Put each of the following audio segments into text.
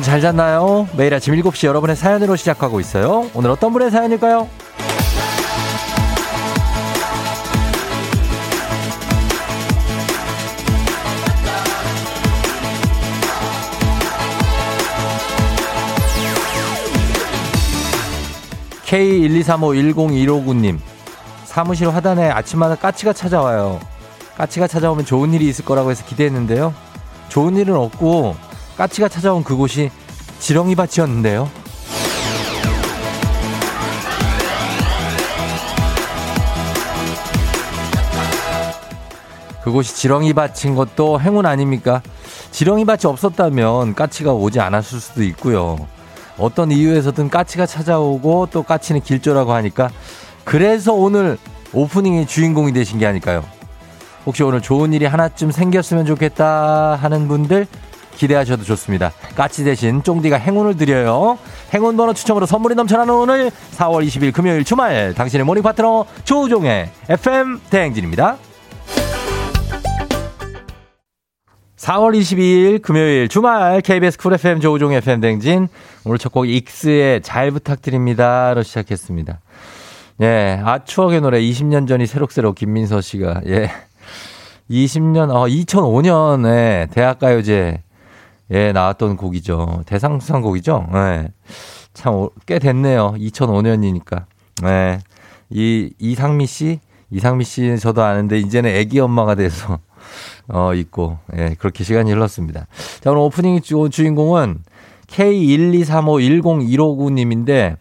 여러분 잘 잤나요? 매일 아침 7시 여러분의 사연으로 시작하고 있어요. 오늘 어떤 분의 사연일까요? K123510159님 사무실 화단에 아침마다 까치가 찾아와요. 까치가 찾아오면 좋은 일이 있을 거라고 해서 기대했는데요. 좋은 일은 없고 까치가 찾아온 그곳이 지렁이 밭이었는데요. 그곳이 지렁이 밭인 것도 행운 아닙니까? 지렁이 밭이 없었다면 까치가 오지 않았을 수도 있고요. 어떤 이유에서든 까치가 찾아오고 또 까치는 길조라고 하니까 그래서 오늘 오프닝의 주인공이 되신 게 아닐까요? 혹시 오늘 좋은 일이 하나쯤 생겼으면 좋겠다 하는 분들 기대하셔도 좋습니다. 까치 대신 쫑디가 행운을 드려요. 행운 번호 추첨으로 선물이 넘쳐나는 오늘 4월 20일 금요일 주말 당신의 morning 파트너 조우종의 FM 대행진입니다. 4월 22일 금요일 주말 KBS 쿨 FM 조우종 FM 대행진 오늘 첫 곡 익스의 잘 부탁드립니다로 시작했습니다. 예, 아 추억의 노래 20년 전이 새록새록 김민서 씨가 예. 20년 어 2005년에 대학가요제 예, 나왔던 곡이죠. 대상 수상 곡이죠. 예. 참, 꽤 됐네요. 2005년이니까. 예. 이, 이상미 씨? 이상미 씨 저도 아는데, 이제는 애기 엄마가 돼서, 어, 있고, 예, 그렇게 시간이 흘렀습니다. 자, 오늘 오프닝 주, 주인공은 K123510159님인데,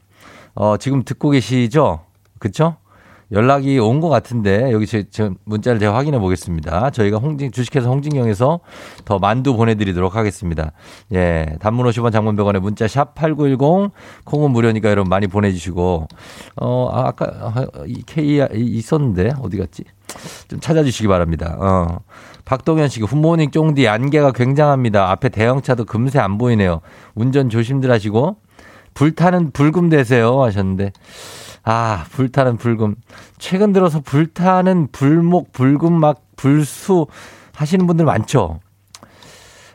어, 지금 듣고 계시죠? 그쵸? 연락이 온 것 같은데 여기 제, 제 문자를 제가 확인해 보겠습니다. 저희가 홍진 주식회사 홍진경에서 더 만두 보내드리도록 하겠습니다. 예, 단문 50원 장문 100원에 문자 샵 #8910 콩은 무료니까 여러분 많이 보내주시고 어 아, 아까 이 K 있었는데 어디 갔지? 좀 찾아주시기 바랍니다. 어. 박동현 씨, 굿모닝 쫑디 안개가 굉장합니다. 앞에 대형차도 금세 안 보이네요. 운전 조심들 하시고 불타는 불금 되세요 하셨는데. 아, 불타는 불금. 최근 들어서 불타는 불목, 불금 막 불수 하시는 분들 많죠?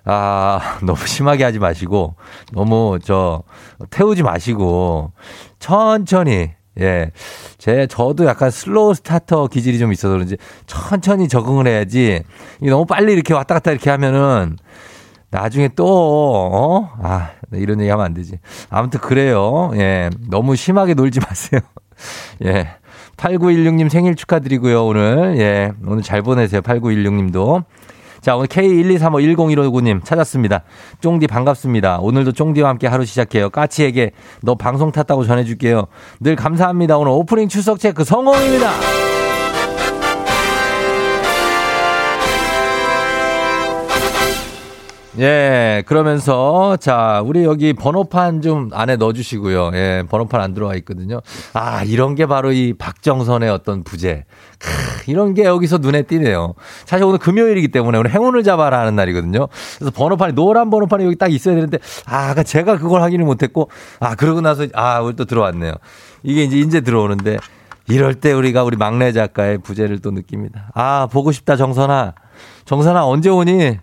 아, 너무 심하게 하지 마시고, 너무 저, 태우지 마시고, 천천히, 예. 제, 저도 약간 slow starter 기질이 좀 있어서 그런지 천천히 적응을 해야지, 이 너무 빨리 이렇게 왔다 갔다 이렇게 하면은, 나중에 또, 어? 아, 이런 얘기 하면 안 되지. 아무튼 그래요. 예. 너무 심하게 놀지 마세요. 예. 8916님 생일 축하드리고요, 오늘. 예. 오늘 잘 보내세요, 8916님도. 자, 오늘 K123510159님 찾았습니다. 쫑디 반갑습니다. 오늘도 쫑디와 함께 하루 시작해요. 까치에게 너 방송 탔다고 전해줄게요. 늘 감사합니다. 오늘 오프닝 출석 체크 성공입니다. 예, 그러면서, 자, 우리 여기 번호판 좀 안에 넣어 주시고요. 예, 번호판 안 들어와 있거든요. 아, 이런 게 바로 이 박정선의 어떤 부재. 크, 이런 게 여기서 눈에 띄네요. 사실 오늘 금요일이기 때문에 오늘 행운을 잡아라 하는 날이거든요. 그래서 번호판이, 노란 번호판이 여기 딱 있어야 되는데, 아, 제가 그걸 확인을 못 했고, 아, 그러고 나서, 아, 오늘 또 들어왔네요. 이게 이제 인제 들어오는데, 이럴 때 우리가 우리 막내 작가의 부재를 또 느낍니다. 아, 보고 싶다, 정선아. 정선아, 언제 오니?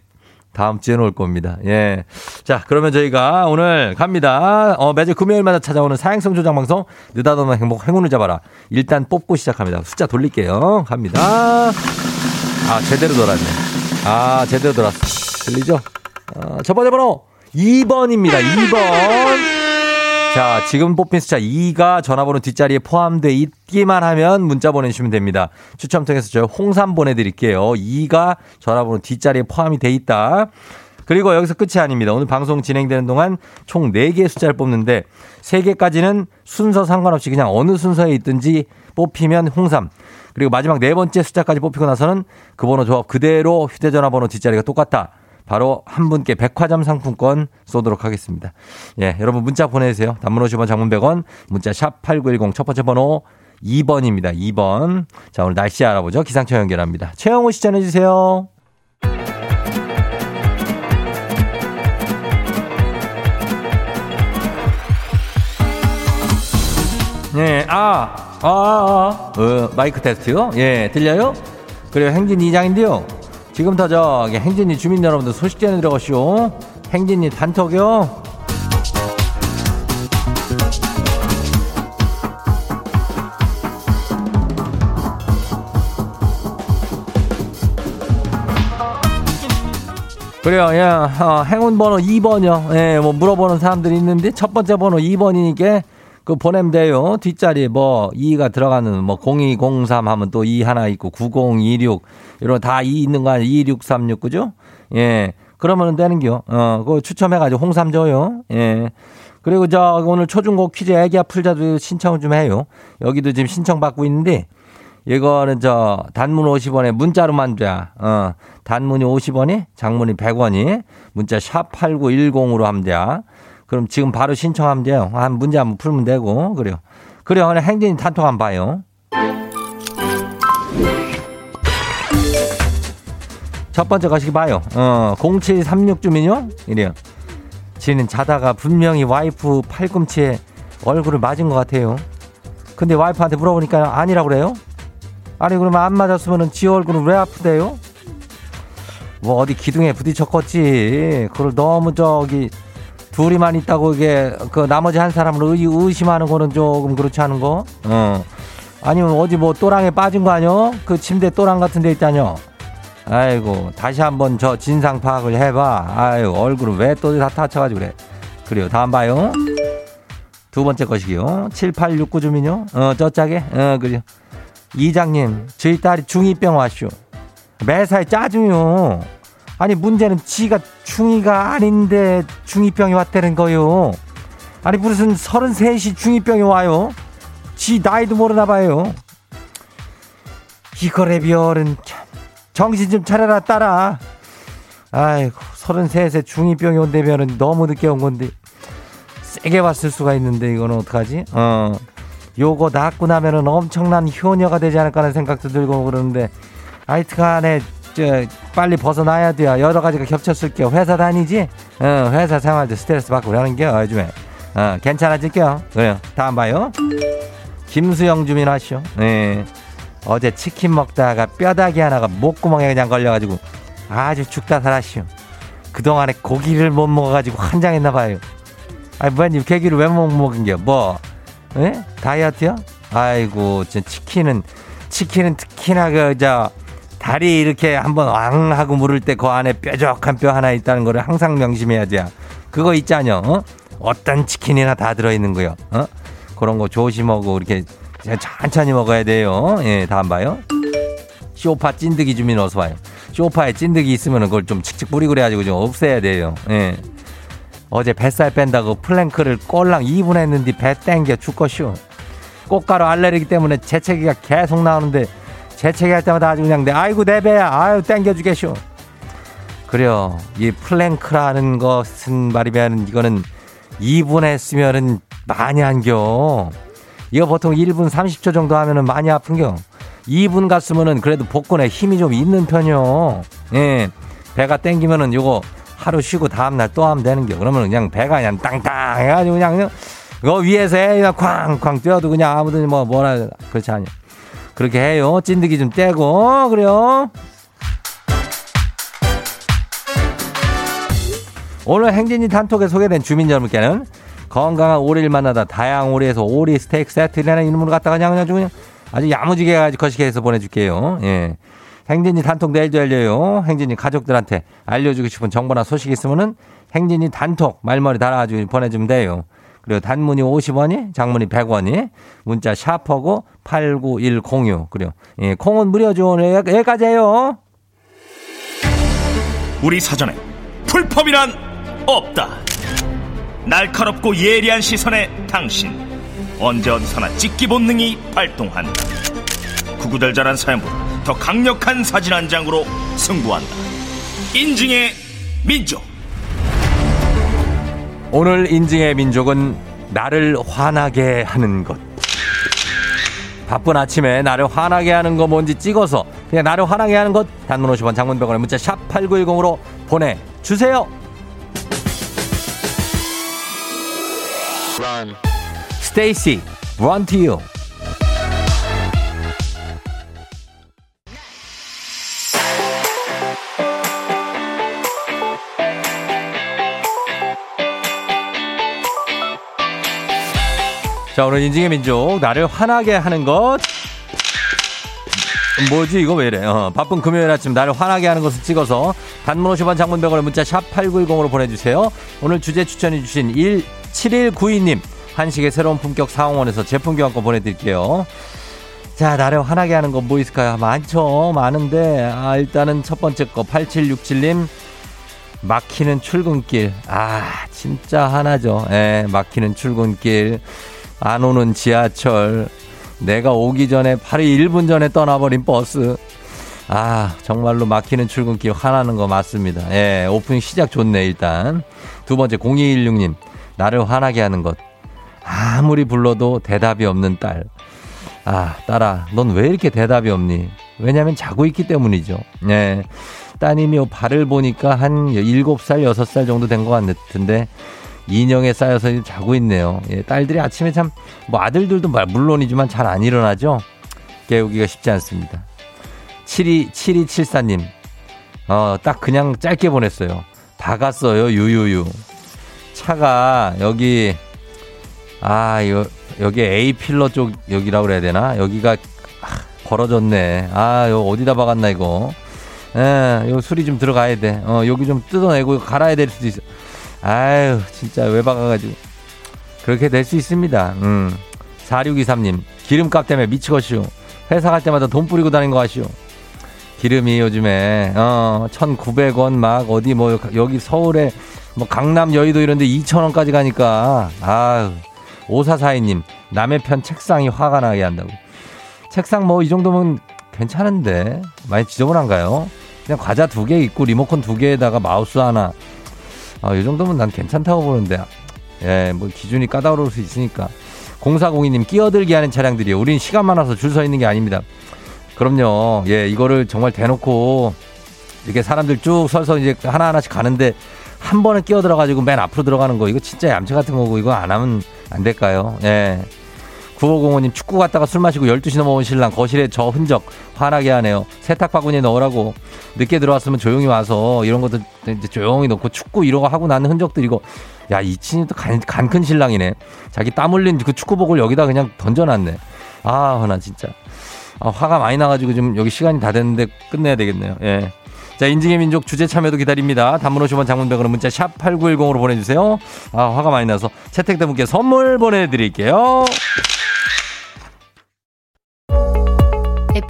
다음 주에는 올 겁니다. 예. 자, 그러면 저희가 오늘 갑니다. 어, 매주 금요일마다 찾아오는 사행성 조장 방송, 느닷없는 행복, 행운을 잡아라. 일단 뽑고 시작합니다. 숫자 돌릴게요. 갑니다. 아, 제대로 돌았네. 아, 제대로 돌았어. 들리죠? 어, 첫 번째 번호 2번입니다. 2번. 자, 지금 뽑힌 숫자 2가 전화번호 뒷자리에 포함되어 있기만 하면 문자 보내주시면 됩니다. 추첨 통해서 저 홍삼 보내드릴게요. 2가 전화번호 뒷자리에 포함이 돼 있다. 그리고 여기서 끝이 아닙니다. 오늘 방송 진행되는 동안 총 4개의 숫자를 뽑는데 3개까지는 순서 상관없이 그냥 어느 순서에 있든지 뽑히면 홍삼. 그리고 마지막 네 번째 숫자까지 뽑히고 나서는 그 번호 조합 그대로 휴대전화 번호 뒷자리가 똑같다. 바로 한 분께 백화점 상품권 쏘도록 하겠습니다. 예, 여러분 문자 보내주세요. 단문 50원 장문 100원, 문자 샵 8910 첫 번째 번호 2번입니다. 2번. 자, 오늘 날씨 알아보죠. 기상청 연결합니다. 최영우 씨 전해주세요. 예, 아, 아, 아, 어, 마이크 테스트요? 예, 들려요? 그래요, 행진 이장인데요. 지금 터저 행진이 주민 여러분들 소식 전해드려가시오. 행진이 단톡이요. 그래요, 예, 어, 행운 번호 2번이요. 예, 뭐 물어보는 사람들이 있는데 첫 번째 번호 2번이니까 그 보내면 돼요. 뒷자리 뭐 2가 들어가는 뭐 0203 하면 또 2 하나 있고 9026 이런 다 2 있는 거 아니에요? 2636 그죠? 예. 그러면 되는겨. 어, 그거 추첨해가지고 홍삼 줘요. 예. 그리고 저 오늘 초중고 퀴즈 애기야 풀자도 신청 좀 해요. 여기도 지금 신청 받고 있는데 이거는 저 단문 50원에 문자로만 돼. 어. 단문이 50원이, 장문이 100원이, 문자 샵 8910으로 하면 돼. 그럼 지금 바로 신청하면 돼요. 한 문제 한번 풀면 되고, 그래요. 그래요. 오늘 행진이 단톡 한번 봐요. 첫 번째 가시기 봐요. 어, 0736 주민요? 이래요. 지는 자다가 분명히 와이프 팔꿈치에 얼굴을 맞은 것 같아요. 근데 와이프한테 물어보니까 아니라고 그래요? 아니 그러면 안 맞았으면 지 얼굴은 왜 아프대요? 뭐 어디 기둥에 부딪혔겠지. 그걸 너무 저기 둘이만 있다고 이게 그 나머지 한 사람을 의, 의심하는 거는 조금 그렇지 않은 거? 어. 아니면 어디 뭐 또랑에 빠진 거 아니요? 그 침대 또랑 같은 데 있다뇨? 아이고 다시 한번 저 진상 파악을 해봐. 아유 얼굴을 왜 또 다 다쳐가지고 그래. 그래요. 다음 봐요. 두 번째 것이요. 7869 주민요. 어, 저 짝에. 어, 그래요. 이장님, 저희 딸이 중2병 왔쇼. 매사에 짜증요. 아니, 문제는 지가 중2가 아닌데 중2병이 왔다는 거요. 아니, 무슨 33이 중2병이 와요. 지 나이도 모르나 봐요. 이거래 별은 참. 정신 좀 차려라, 딸아. 아이고, 33세 중2병이 온다면은 너무 늦게 온 건데. 세게 왔을 수가 있는데, 이거는 어떡하지? 어. 요거 낳고 나면은 엄청난 효녀가 되지 않을까 하는 생각도 들고 그러는데, 하여튼간에, 저, 빨리 벗어나야 돼요. 여러 가지가 겹쳤을게요. 회사 다니지? 어, 회사 생활도 스트레스 받고 그러는 게 요즘에. 어, 괜찮아질게요. 그래요. 다음 봐요. 김수영 주민 하시오. 네. 어제 치킨 먹다가 뼈다귀 하나가 목구멍에 그냥 걸려가지고 아주 죽다 살았시오. 그동안에 고기를 못 먹어가지고 환장했나 봐요. 아니, 뭐님 고기를 왜 못 먹은겨? 뭐? 예? 다이어트요? 아이고, 저 치킨은, 치킨은 특히나 그, 저, 다리 이렇게 한번 왕 하고 물을 때 그 안에 뾰족한 뼈 하나 있다는 거를 항상 명심해야 돼요. 그거 있잖요. 어? 어떤 치킨이나 다 들어있는 거요. 어? 그런 거 조심하고 이렇게 천천히 먹어야 돼요. 예, 다음 봐요. 쇼파 찐득이 주민 어서 와요. 쇼파에 찐득이 있으면 그걸 좀 칙칙 뿌리고 그래가지고 좀 없애야 돼요. 예. 어제 뱃살 뺀다고 plank를 꼴랑 2분 했는데 배 땡겨 죽겠쇼. 꽃가루 알레르기 때문에 재채기가 계속 나오는데 재채기 할 때마다 아주 그냥 내 아이고 내 배야 아유 땡겨 죽겠쇼. 그래요. 이 plank라는 것은 말이면 이거는 2분 했으면은 많이 땡겨. 이거 보통 1분 30초 정도 하면은 많이 아픈겨. 2분 갔으면은 그래도 복근에 힘이 좀 있는 편이요. 예. 배가 땡기면은 요거 하루 쉬고 다음날 또 하면 되는겨. 그러면 그냥 배가 그냥 땅땅 해가지고 그냥 그 위에서 그냥 쾅쾅 뛰어도 그냥 아무든 뭐 뭐라 그렇지 않냐. 그렇게 해요. 찐득이 좀 떼고 그래요. 오늘 행진이 단톡에 소개된 주민 여러분께는 건강한 오리를 만나다 다양한 오리에서 오리 스테이크 세트라는 이름으로 갖다가 그냥 아주 그냥 아주 야무지게 가지고 거시기해서 보내줄게요. 예. 행진이 단톡 내일도 열려요. 행진이 가족들한테 알려주고 싶은 정보나 소식 있으면은 행진이 단톡 말머리 달아가지고 보내주면 돼요. 그리고 단문이 50원이, 장문이 100원이, 문자 샤퍼고 89106. 그래요. 예, 콩은 무료죠. 오늘 여기까지 해요. 우리 사전에 풀펌이란 없다. 날카롭고 예리한 시선에 당신 언제 어디서나 찍기 본능이 발동한다. 구구절절한 사연보다 더 강력한 사진 한 장으로 승부한다. 인증의 민족. 오늘 인증의 민족은 나를 화나게 하는 것. 바쁜 아침에 나를 화나게 하는 거 뭔지 찍어서 그냥 나를 화나게 하는 것 단문 50원 장문 100원에 문자 샵 8910으로 보내주세요. 스테이시 run to you. 자, 오늘 인증의 민족, 나를 화나게 하는 것. 뭐지, 이거 왜 이래? 어, 바쁜 금요일 아침 나를 화나게 하는 것을 찍어서 단문 50원 장문 100원의 문자 샵 8910으로 보내주세요. 오늘 주제 추천해 주신 17192님 한식의 새로운 품격 상황원에서 제품 교환권 보내드릴게요. 자, 나를 화나게 하는 건 뭐 있을까요? 많죠. 많은데, 아, 일단은 첫 번째 거, 8767님. 막히는 출근길. 아, 진짜 하나죠. 예, 막히는 출근길. 안 오는 지하철. 내가 오기 전에, 바로 1분 전에 떠나버린 버스. 아, 정말로 막히는 출근길 화나는 거 맞습니다. 예, 오프닝 시작 좋네, 일단. 두 번째, 0216님. 나를 화나게 하는 것. 아무리 불러도 대답이 없는 딸. 아, 딸아, 넌 왜 이렇게 대답이 없니? 왜냐면 자고 있기 때문이죠. 네. 따님이 발을 보니까 한 7살, 6살 정도 된 것 같은데, 인형에 쌓여서 자고 있네요. 예, 딸들이 아침에 참, 뭐 아들들도 물론이지만 잘 안 일어나죠? 깨우기가 쉽지 않습니다. 72, 7274님, 어, 딱 그냥 짧게 보냈어요. 박았어요, 유유유. 차가 여기, 아, 이거, 여기 A 필러 쪽 여기라고 그래야 되나? 여기가 아, 벌어졌네. 아, 요 어디다 박았나 이거. 예, 요 수리 좀 들어가야 돼. 어, 여기 좀 뜯어내고 갈아야 될 수도 있어. 아유, 진짜 왜 박아가지고. 그렇게 될 수 있습니다. 음. 4623님, 기름값 때문에 미치겠슈. 회사 갈 때마다 돈 뿌리고 다닌 거 아시오. 기름이 요즘에, 어, 1,900원 막 어디 뭐, 여기 서울에 뭐 강남 여의도 이런데 2,000원까지 가니까, 아유. 오사사이님, 남의 편 책상이 화가 나게 한다고. 책상 뭐 이 정도면 괜찮은데 많이 지저분한가요? 그냥 과자 두 개 있고 리모컨 두 개에다가 마우스 하나. 아, 이 정도면 난 괜찮다고 보는데. 예, 뭐 기준이 까다로울 수 있으니까. 0402님 끼어들게 하는 차량들이요. 우린 시간 많아서 줄 서 있는 게 아닙니다. 그럼요. 예, 이거를 정말 대놓고 이렇게 사람들 쭉 서서 이제 하나하나씩 가는데 한 번에 끼어 들어가지고 맨 앞으로 들어가는 거 이거 진짜 얌체 같은 거고 이거 안 하면 안 될까요? 예. 9505님 축구 갔다가 술 마시고 12시 넘어온 신랑 거실에 저 흔적 화나게 하네요. 세탁 바구니에 넣으라고 늦게 들어왔으면 조용히 와서 이런 것도 이제 조용히 넣고 축구 거 하고 나는 흔적들 이거 야 이친이 또 간 큰 신랑이네. 자기 땀 흘린 그 축구복을 여기다 그냥 던져놨네. 아, 나 진짜. 아, 화가 많이 나가지고 지금 여기 시간이 다 됐는데 끝내야 되겠네요. 예. 자, 인증의 민족 주제 참여도 기다립니다. 단문 50원 장문백으로 문자 샵 8910으로 보내주세요. 아, 화가 많이 나서 채택된 분께 선물 보내드릴게요.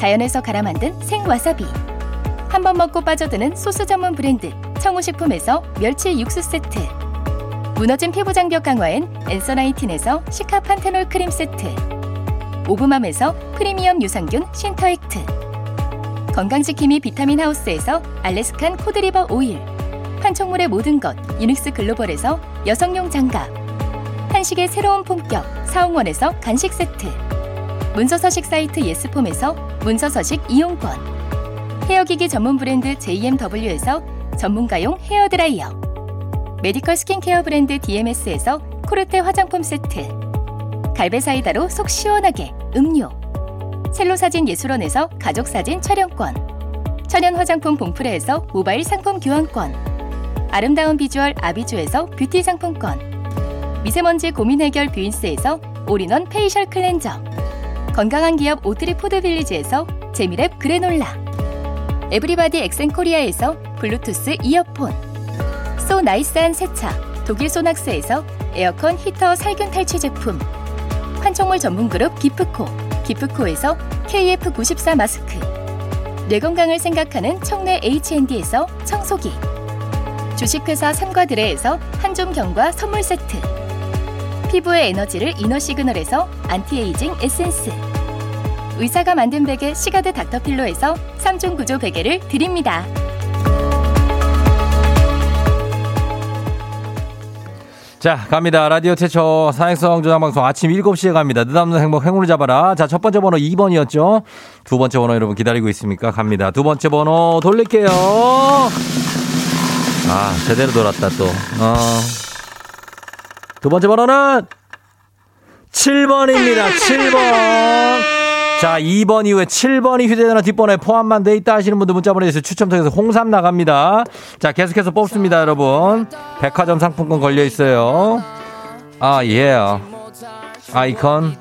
자연에서 갈아 만든 생와사비. 한 번 먹고 빠져드는 소스 전문 브랜드 청우식품에서 멸치 육수 세트. 무너진 피부 장벽 강화엔 엔서나이틴에서 시카판테놀 크림 세트. 오브맘에서 프리미엄 유산균 신터액트. 건강지킴이 비타민 하우스에서 Alaskan cod liver oil. 판촉물의 모든 것 유닉스 글로벌에서 여성용 장갑. 한식의 새로운 품격 사옹원에서 간식 세트 문서서식 사이트 예스폼에서 문서서식 이용권. 헤어기기 전문 브랜드 JMW에서 전문가용 헤어드라이어. 메디컬 스킨케어 브랜드 DMS에서 코르테 화장품 세트. 갈베사이다로 속 시원하게 음료. 첼로사진 예술원에서 가족사진 촬영권. 천연 화장품 봉프레에서 모바일 상품 교환권. 아름다운 비주얼 아비주에서 뷰티 상품권. 미세먼지 고민 해결 뷰인스에서 올인원 페이셜 클렌저 건강한 기업 오트리 푸드빌리지에서 재미랩 그래놀라. 에브리바디 엑센코리아에서 블루투스 이어폰. so nice한 세차 독일 소낙스에서 에어컨 히터 살균 탈취 제품. 판촉물 전문 그룹 기프코. 기프코에서 KF94 마스크. 뇌 건강을 생각하는 청내 H&D에서 청소기. 주식회사 삼과드레에서 한종경과 선물 세트 피부의 에너지를 이너 시그널에서 안티에이징 에센스 의사가 만든 베개 시가드 닥터필로에서 3중 구조 베개를 드립니다. 자, 갑니다. 라디오 최초 사행성 조장방송 아침 7시에 갑니다. 느담는 행복 행운을 잡아라. 자, 첫 번째 번호 2번이었죠. 두 번째 번호 여러분 기다리고 있습니까? 갑니다. 두 번째 번호 돌릴게요. 아, 제대로 돌았다, 또. 어. 두 번째 번호는 7번입니다. 7번. 자, 2번 이후에 7번이 휴대전화 뒷번호에 포함만 돼 있다 하시는 분들 문자 보내주세요. 추첨 통해서 홍삼 나갑니다. 자, 계속해서 뽑습니다, 여러분. 백화점 상품권 걸려 있어요. 아, 예. 아이콘.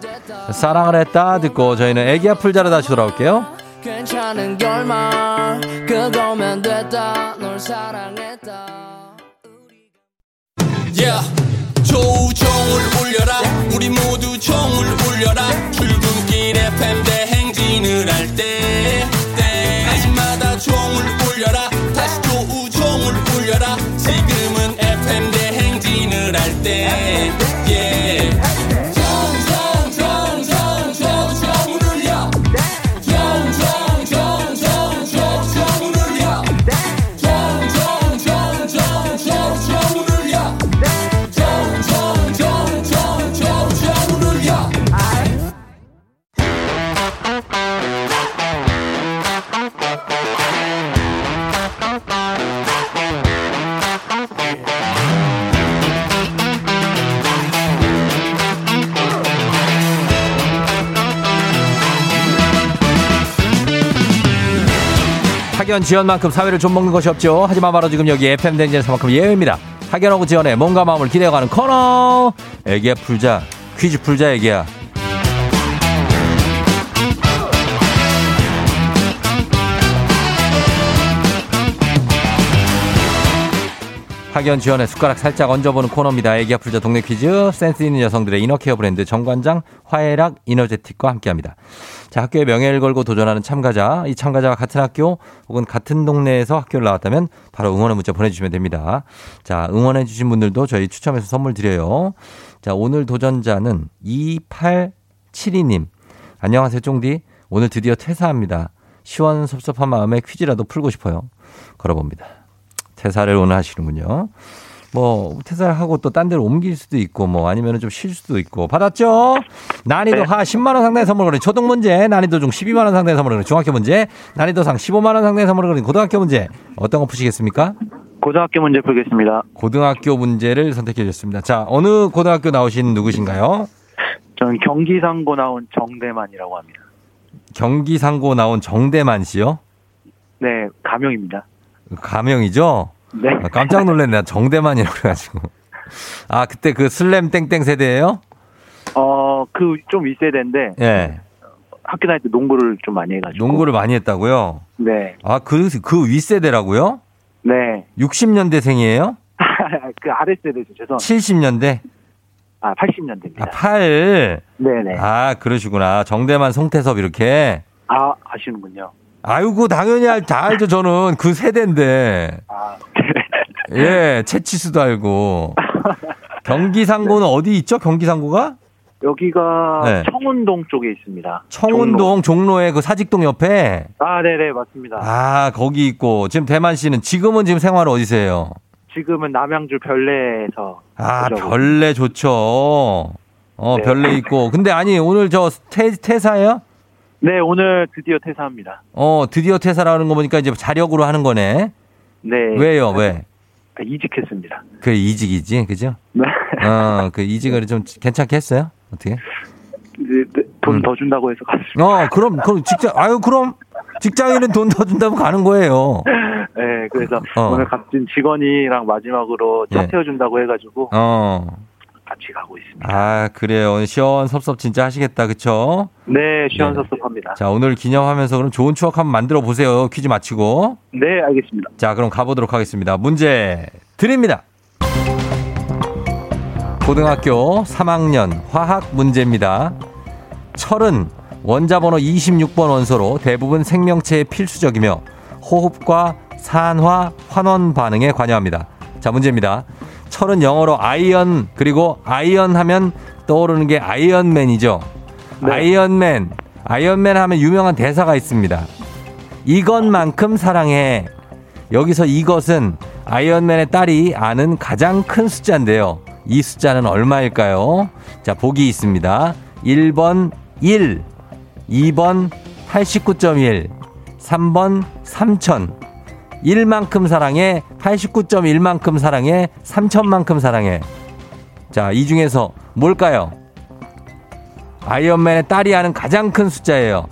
사랑을 했다 듣고 저희는 애기 아플 자로 다시 돌아올게요. 괜찮은 결말 그거면 됐다 널 사랑했다 yeah. 조우종을 울려라. 우리 모두 종을 울려라. 출근길 FM 대행진을 할때 학연 지연만큼 사회를 좀 먹는 것이 없죠. 하지만 바로 지금 여기 FM 댕진에서만큼 예외입니다. 학연하고 지연의 몸과 마음을 기대어가는 코너. 애기야 풀자. 퀴즈 풀자 애기야. 학연 지원의 숟가락 살짝 얹어보는 코너입니다. 애기 아플자 동네 퀴즈 센스 있는 여성들의 이너케어 브랜드 정관장 화해락 이너제틱과 함께합니다. 자 학교의 명예를 걸고 도전하는 참가자 이 참가자와 같은 학교 혹은 같은 동네에서 학교를 나왔다면 바로 응원의 문자 보내주시면 됩니다. 자 응원해 주신 분들도 저희 추첨해서 선물 드려요. 자 오늘 도전자는 2872님 안녕하세요 쫑디 오늘 드디어 퇴사합니다. 시원섭섭한 마음에 퀴즈라도 풀고 싶어요. 걸어봅니다. 퇴사를 오늘 하시는군요. 뭐 퇴사를 하고 또 딴 데로 옮길 수도 있고 뭐 아니면 좀 쉴 수도 있고 받았죠? 난이도 네. 하 10만 원 상당의 선물을 거는 초등 문제, 난이도 중 12만 원 상당의 선물을 거는 중학교 문제, 난이도 상 15만 원 상당의 선물을 거는 고등학교 문제. 어떤 거 푸시겠습니까? 고등학교 문제 풀겠습니다. 고등학교 문제를 선택해 주셨습니다. 자, 어느 고등학교 나오신 누구신가요? 저는 경기상고 나온 정대만이라고 합니다. 경기상고 나온 정대만 씨요? 네, 가명입니다. 가명이죠? 네. 아, 깜짝 놀랐네. 정대만이라고 그래가지고. 아, 그때 그 슬램 땡땡 세대예요 어, 그좀 윗세대인데. 예. 학교 다닐 때 농구를 좀 많이 해가지고. 농구를 많이 했다고요? 네. 아, 그, 그 윗세대라고요? 네. 60년대생이에요? 그 아랫세대죠, 죄송합니다. 70년대? 아, 80년대입니다. 아, 8? 네네. 아, 그러시구나. 정대만, 송태섭 이렇게? 아, 아시는군요. 아이고 당연히 알, 다 알죠 저는 그 세대인데. 아. 예, 채치수도 알고. 경기상고는 네. 어디 있죠? 경기상고가? 여기가 네. 청운동 쪽에 있습니다. 청운동 종로. 의그 사직동 옆에. 아, 네 네 맞습니다. 아 거기 있고 지금 대만 씨는 지금은 지금 생활 어디세요? 지금은 남양주 별내에서. 아 별내 좋죠. 어 네. 별내 있고 근데 아니 오늘 저 퇴, 퇴사예요? 네, 오늘 드디어 퇴사합니다. 어, 드디어 퇴사라는 거 보니까 이제 자력으로 하는 거네. 네. 왜요, 왜? 아, 이직했습니다. 그 이직이지, 그죠? 네. 어, 그 이직을 좀 괜찮게 했어요? 어떻게? 네, 돈더 음. 준다고 해서 갔습니다. 어, 그럼, 그럼 직장, 아유, 그럼 직장인은 돈 더 준다고 가는 거예요. 네, 그래서 어. 오늘 값진 직원이랑 마지막으로 차 네. 태워준다고 해가지고. 어. 같이 가고 있습니다. 아, 그래요. 시원섭섭 진짜 하시겠다. 그쵸? 네, 시원섭섭합니다. 네. 자, 오늘 기념하면서 그럼 좋은 추억 한번 만들어 보세요. 퀴즈 마치고. 네, 알겠습니다. 자, 그럼 가보도록 하겠습니다. 문제 드립니다. 고등학교 3학년 화학 문제입니다. 철은 원자번호 26번 원소로 대부분 생명체에 필수적이며 호흡과 산화, 환원 반응에 관여합니다. 자, 문제입니다. 철은 영어로 아이언 그리고 아이언 하면 떠오르는 게 아이언맨이죠. 네. 아이언맨. 아이언맨 하면 유명한 대사가 있습니다. 이것만큼 사랑해. 여기서 이것은 아이언맨의 딸이 아는 가장 큰 숫자인데요. 이 숫자는 얼마일까요? 자, 보기 있습니다. 1번 1, 2번 89.1, 3번 3000, 1만큼 사랑해, 89.1만큼 사랑해, 3천만큼 사랑해. 자, 이 중에서 뭘까요? 아이언맨의 딸이 하는 가장 큰 숫자예요.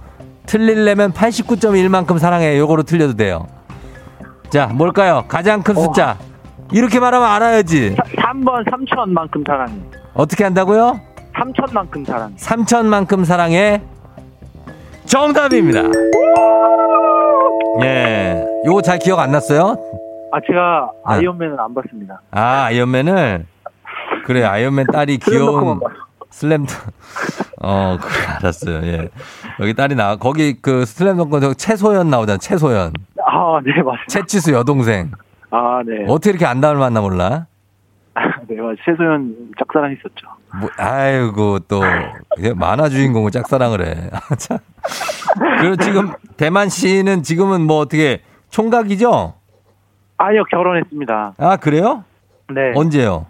틀릴려면 89.1만큼 사랑해. 요거로 틀려도 돼요. 자, 뭘까요? 가장 큰 숫자. 어. 이렇게 말하면 알아야지. 3번 3천만큼 사랑해. 어떻게 한다고요? 3천만큼 사랑해. 3천만큼 사랑해. 정답입니다. 예. 요거 잘 기억 안 났어요? 아, 제가 아. 아이언맨을 안 봤습니다. 아, 아이언맨을? 그래, 아이언맨 딸이 귀여운 슬램덩. 어, 그래, 알았어요. 예. 여기 딸이 나, 거기 그 슬램덩크 채소연 나오잖아, 채소연. 아, 네, 맞습니다. 채치수 여동생. 아, 네. 어떻게 이렇게 안 닮았나 몰라? 아, 네, 맞아. 채소연 짝사랑 있었죠. 뭐, 아이고, 또, 만화 주인공을 짝사랑을 해. 그리고 지금, 대만 씨는 지금은 뭐 어떻게, 총각이죠? 아니요, 결혼했습니다. 아, 그래요? 네. 언제요?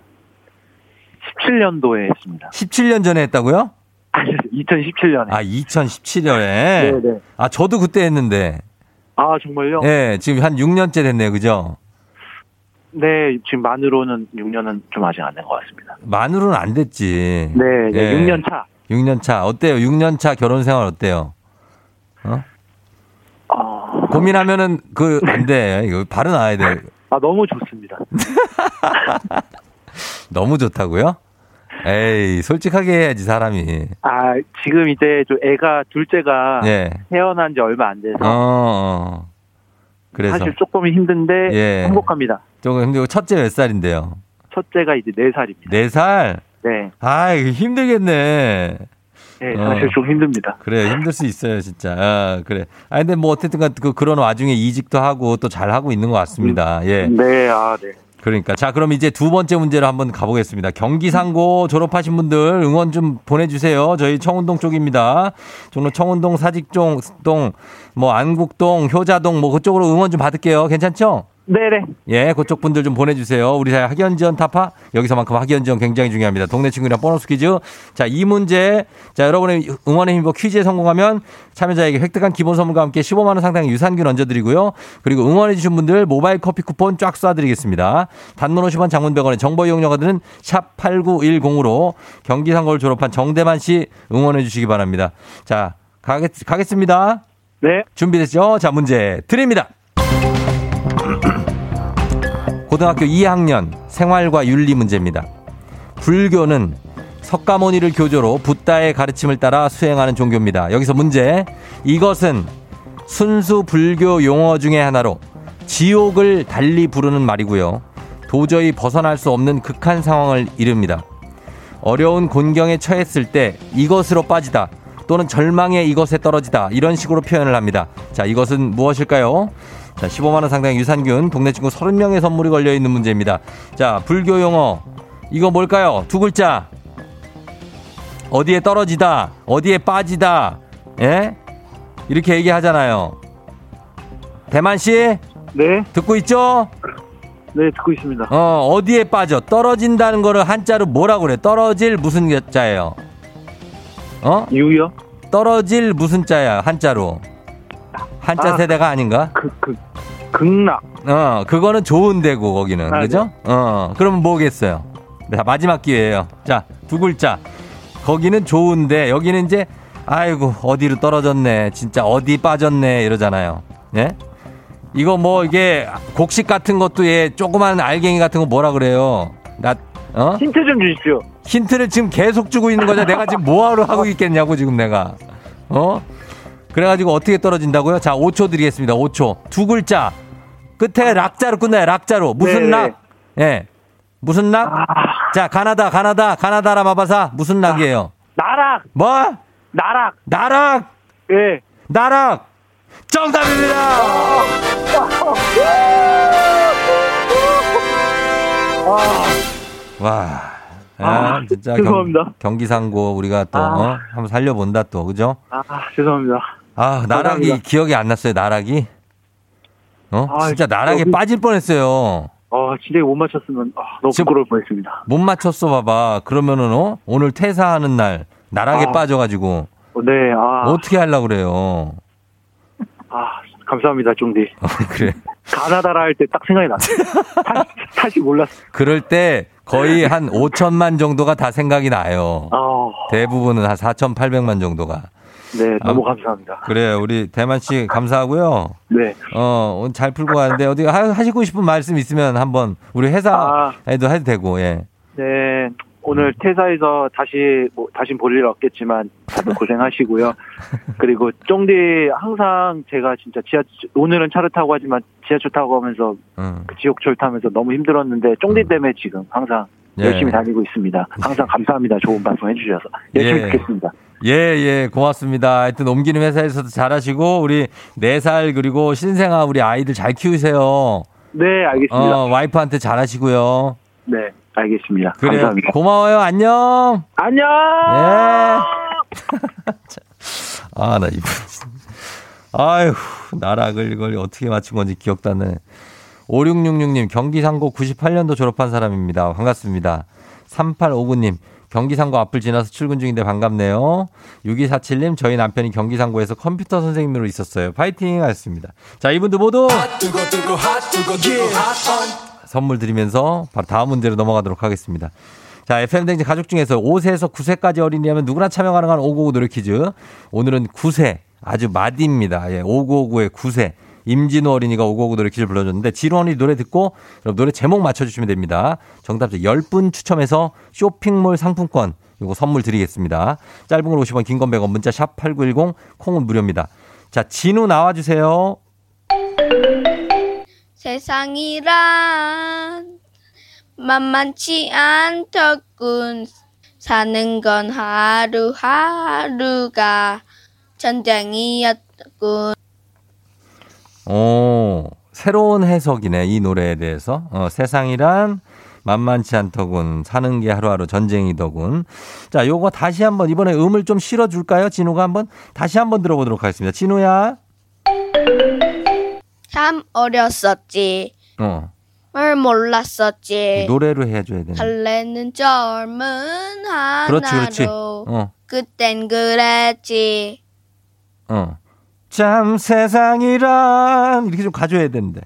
17년도에 했습니다. 17년 전에 했다고요? 아니, 2017년에. 아, 2017년에? 네 네. 아, 저도 그때 했는데. 아, 정말요? 네, 지금 한 6년째 됐네요, 그죠? 네, 지금 만으로는 6년은 좀 아직 안 된 것 같습니다. 만으로는 안 됐지. 네, 네, 네. 6년 차. 6년 차. 어때요? 6년 차 결혼 생활 어때요? 어? 어... 고민하면은 그, 안 돼. 이거 바로 나와야 돼. 아, 너무 좋습니다. 너무 좋다고요? 에이, 솔직하게 해야지, 사람이. 아, 지금 이제 좀 애가, 둘째가. 예. 태어난 지 얼마 안 돼서. 어, 어. 그래서. 사실 조금 힘든데. 예. 행복합니다. 조금 힘들고, 첫째 몇 살인데요? 첫째가 이제 4살입니다. 4살? 네. 아, 이거 힘들겠네. 네, 사실 어. 좀 힘듭니다. 그래, 힘들 수 있어요, 진짜. 아, 그래. 아, 근데 뭐 어쨌든 그, 그런 와중에 이직도 하고 또 잘 하고 있는 것 같습니다. 예. 네, 아, 네. 그러니까 자 그럼 이제 두 번째 문제로 한번 가보겠습니다. 경기상고 졸업하신 분들 응원 좀 보내주세요. 저희 청운동 쪽입니다. 종로 청운동 사직동 뭐 안국동 효자동 뭐 그쪽으로 응원 좀 받을게요. 괜찮죠? 네네. 예, 그쪽 분들 좀 보내주세요. 우리 사회 학연 지원 타파 여기서만큼 학연 지원 굉장히 중요합니다. 동네 친구랑 보너스 퀴즈. 자, 이 문제. 자, 여러분의 응원의 힘으로 퀴즈에 성공하면 참여자에게 획득한 기본 선물과 함께 15만 원 상당의 유산균 얹어드리고요. 그리고 응원해주신 분들 모바일 커피 쿠폰 쫙 쏴드리겠습니다. 단문 50원 장문 100원의 정보 이용료가 드는 샵 8910으로 경기상고를 졸업한 정대만 씨 응원해주시기 바랍니다. 자, 가겠, 가겠습니다. 네. 준비됐죠? 자, 문제 드립니다. 고등학교 2학년 생활과 윤리 문제입니다. 불교는 석가모니를 교조로 붓다의 가르침을 따라 수행하는 종교입니다. 여기서 문제. 이것은 순수 불교 용어 중의 하나로 지옥을 달리 부르는 말이고요. 도저히 벗어날 수 없는 극한 상황을 이릅니다. 어려운 곤경에 처했을 때 이것으로 빠지다 또는 절망에 이것에 떨어지다 이런 식으로 표현을 합니다. 자, 이것은 무엇일까요? 자, 15만원 상당의 유산균, 동네 친구 30명의 선물이 걸려있는 문제입니다. 자, 불교 용어. 이거 뭘까요? 두 글자. 어디에 떨어지다, 어디에 빠지다, 예? 이렇게 얘기하잖아요. 대만씨? 네. 듣고 있죠? 네, 듣고 있습니다. 어, 어디에 빠져? 떨어진다는 거를 한자로 뭐라고 그래? 떨어질 무슨 자예요? 어? 이유요? 떨어질 무슨 자야, 한자로? 한자 아, 세대가 아닌가? 그, 그, 극락. 어, 그거는 좋은 데고, 거기는. 아, 그죠? 네. 어, 그러면 뭐겠어요? 자, 마지막 기회예요. 자, 두 글자. 거기는 좋은데, 여기는 이제, 아이고, 어디로 떨어졌네. 진짜 어디 빠졌네. 이러잖아요. 예? 이거 뭐, 이게, 곡식 같은 것도 예, 조그만 알갱이 같은 거 뭐라 그래요? 나, 어? 힌트 좀 주십시오. 힌트를 지금 계속 주고 있는 거죠. 내가 지금 뭐하러 하고 있겠냐고, 지금 내가. 어? 그래가지고 어떻게 떨어진다고요? 자, 5초 드리겠습니다. 5초. 두 글자. 끝에 락자로 끝나요. 락자로. 무슨 네. 락? 예. 네. 무슨 락? 아... 자, 가나다, 가나다, 가나다라 마바사. 무슨 락이에요? 나락. 뭐? 나락. 나락. 예. 네. 나락. 정답입니다. 와. 아, 아 진짜 죄송합니다. 경, 기상고 우리가 또 아. 어? 한번 살려본다 또 그죠? 아 죄송합니다. 아 나락이 감사합니다. 기억이 안 났어요 나락이. 어 아, 진짜 나락에 여기... 빠질 뻔했어요. 어 진짜 못 맞췄으면 아, 너무 부끄러울 뻔했습니다. 못 맞췄어 봐봐. 그러면은 어 오늘 퇴사하는 날 나락에 아. 빠져가지고. 어, 네. 아. 어떻게 하려 고 그래요? 아 감사합니다, 쫑디. 어, 그래. 가나다라 할 때 딱 생각이 났어요. 다시, 다시 몰랐어. 그럴 때 거의 한 5천만 정도가 다 생각이 나요. 어... 대부분은 한 4,800만 정도가. 네, 너무 아, 감사합니다. 그래요. 우리 대만 씨 감사하고요. 네. 어, 오늘 잘 풀고 가는데 어디 하시고 싶은 말씀 있으면 한번 우리 회사에도 아, 해도 되고, 예. 네. 오늘 퇴사해서 다시 뭐 다시 볼 일 없겠지만 다들 고생하시고요. 그리고 쫑디 항상 제가 진짜 지하 오늘은 차를 타고 하지만 지하철 타고 가면서 음. 그 지옥철 타면서 너무 힘들었는데 쫑디 음. 때문에 지금 항상 예. 열심히 다니고 있습니다. 항상 감사합니다. 좋은 방송 해주셔서 열심히 예. 듣겠습니다. 예, 예, 고맙습니다. 하여튼 옮기는 회사에서도 잘하시고 우리 4살 그리고 신생아 우리 아이들 잘 키우세요. 네, 알겠습니다. 어, 와이프한테 잘하시고요. 네. 알겠습니다. 그래 감사합니다. 고마워요. 안녕. 안녕. 예. 아, 나 이분. 아유, 나락을 이걸 어떻게 맞춘 건지 기억도 안 나네. 5666님, 경기 상고 98년도 졸업한 사람입니다. 반갑습니다. 3859님, 경기상고 앞을 지나서 출근 중인데 반갑네요. 6247님, 저희 남편이 경기상고에서 컴퓨터 선생님으로 있었어요. 파이팅 하셨습니다. 자, 이분들 모두. 선물 드리면서 바로 다음 문제로 넘어가도록 하겠습니다. 자, FM댕지 가족 중에서 5세에서 9세까지 어린이라면 누구나 참여 가능한 5959 노래 퀴즈. 오늘은 9세, 아주 마디입니다. 예, 5959의 9세. 임진우 어린이가 5959 노래 퀴즈 불러줬는데, 진우 어린이 노래 듣고, 여러분 노래 제목 맞춰주시면 됩니다. 정답자 10분 추첨해서 쇼핑몰 상품권, 이거 선물 드리겠습니다. 짧은 걸 50원, 긴 건 100원, 문자 샵 8910, 콩은 무료입니다. 자, 진우 나와주세요. 세상이란 만만치 않더군 사는 건 하루하루가 전쟁이었군. 오, 새로운 해석이네, 이 노래에 대해서. 어, 세상이란 만만치 않더군. 사는 게 하루하루 전쟁이더군. 자, 요거 다시 한번, 이번에 음을 좀 실어 줄까요? 진우가 한번? 다시 한번 들어보도록 하겠습니다. 진우야. 참 어렸었지. 어. 뭘 몰랐었지. 노래로 해 줘야 되는. 설레는 젊은 하나로. 그렇지, 그렇지. 어. 그땐 그랬지. 어. 참 세상이란 이렇게 좀 가져야 되는데.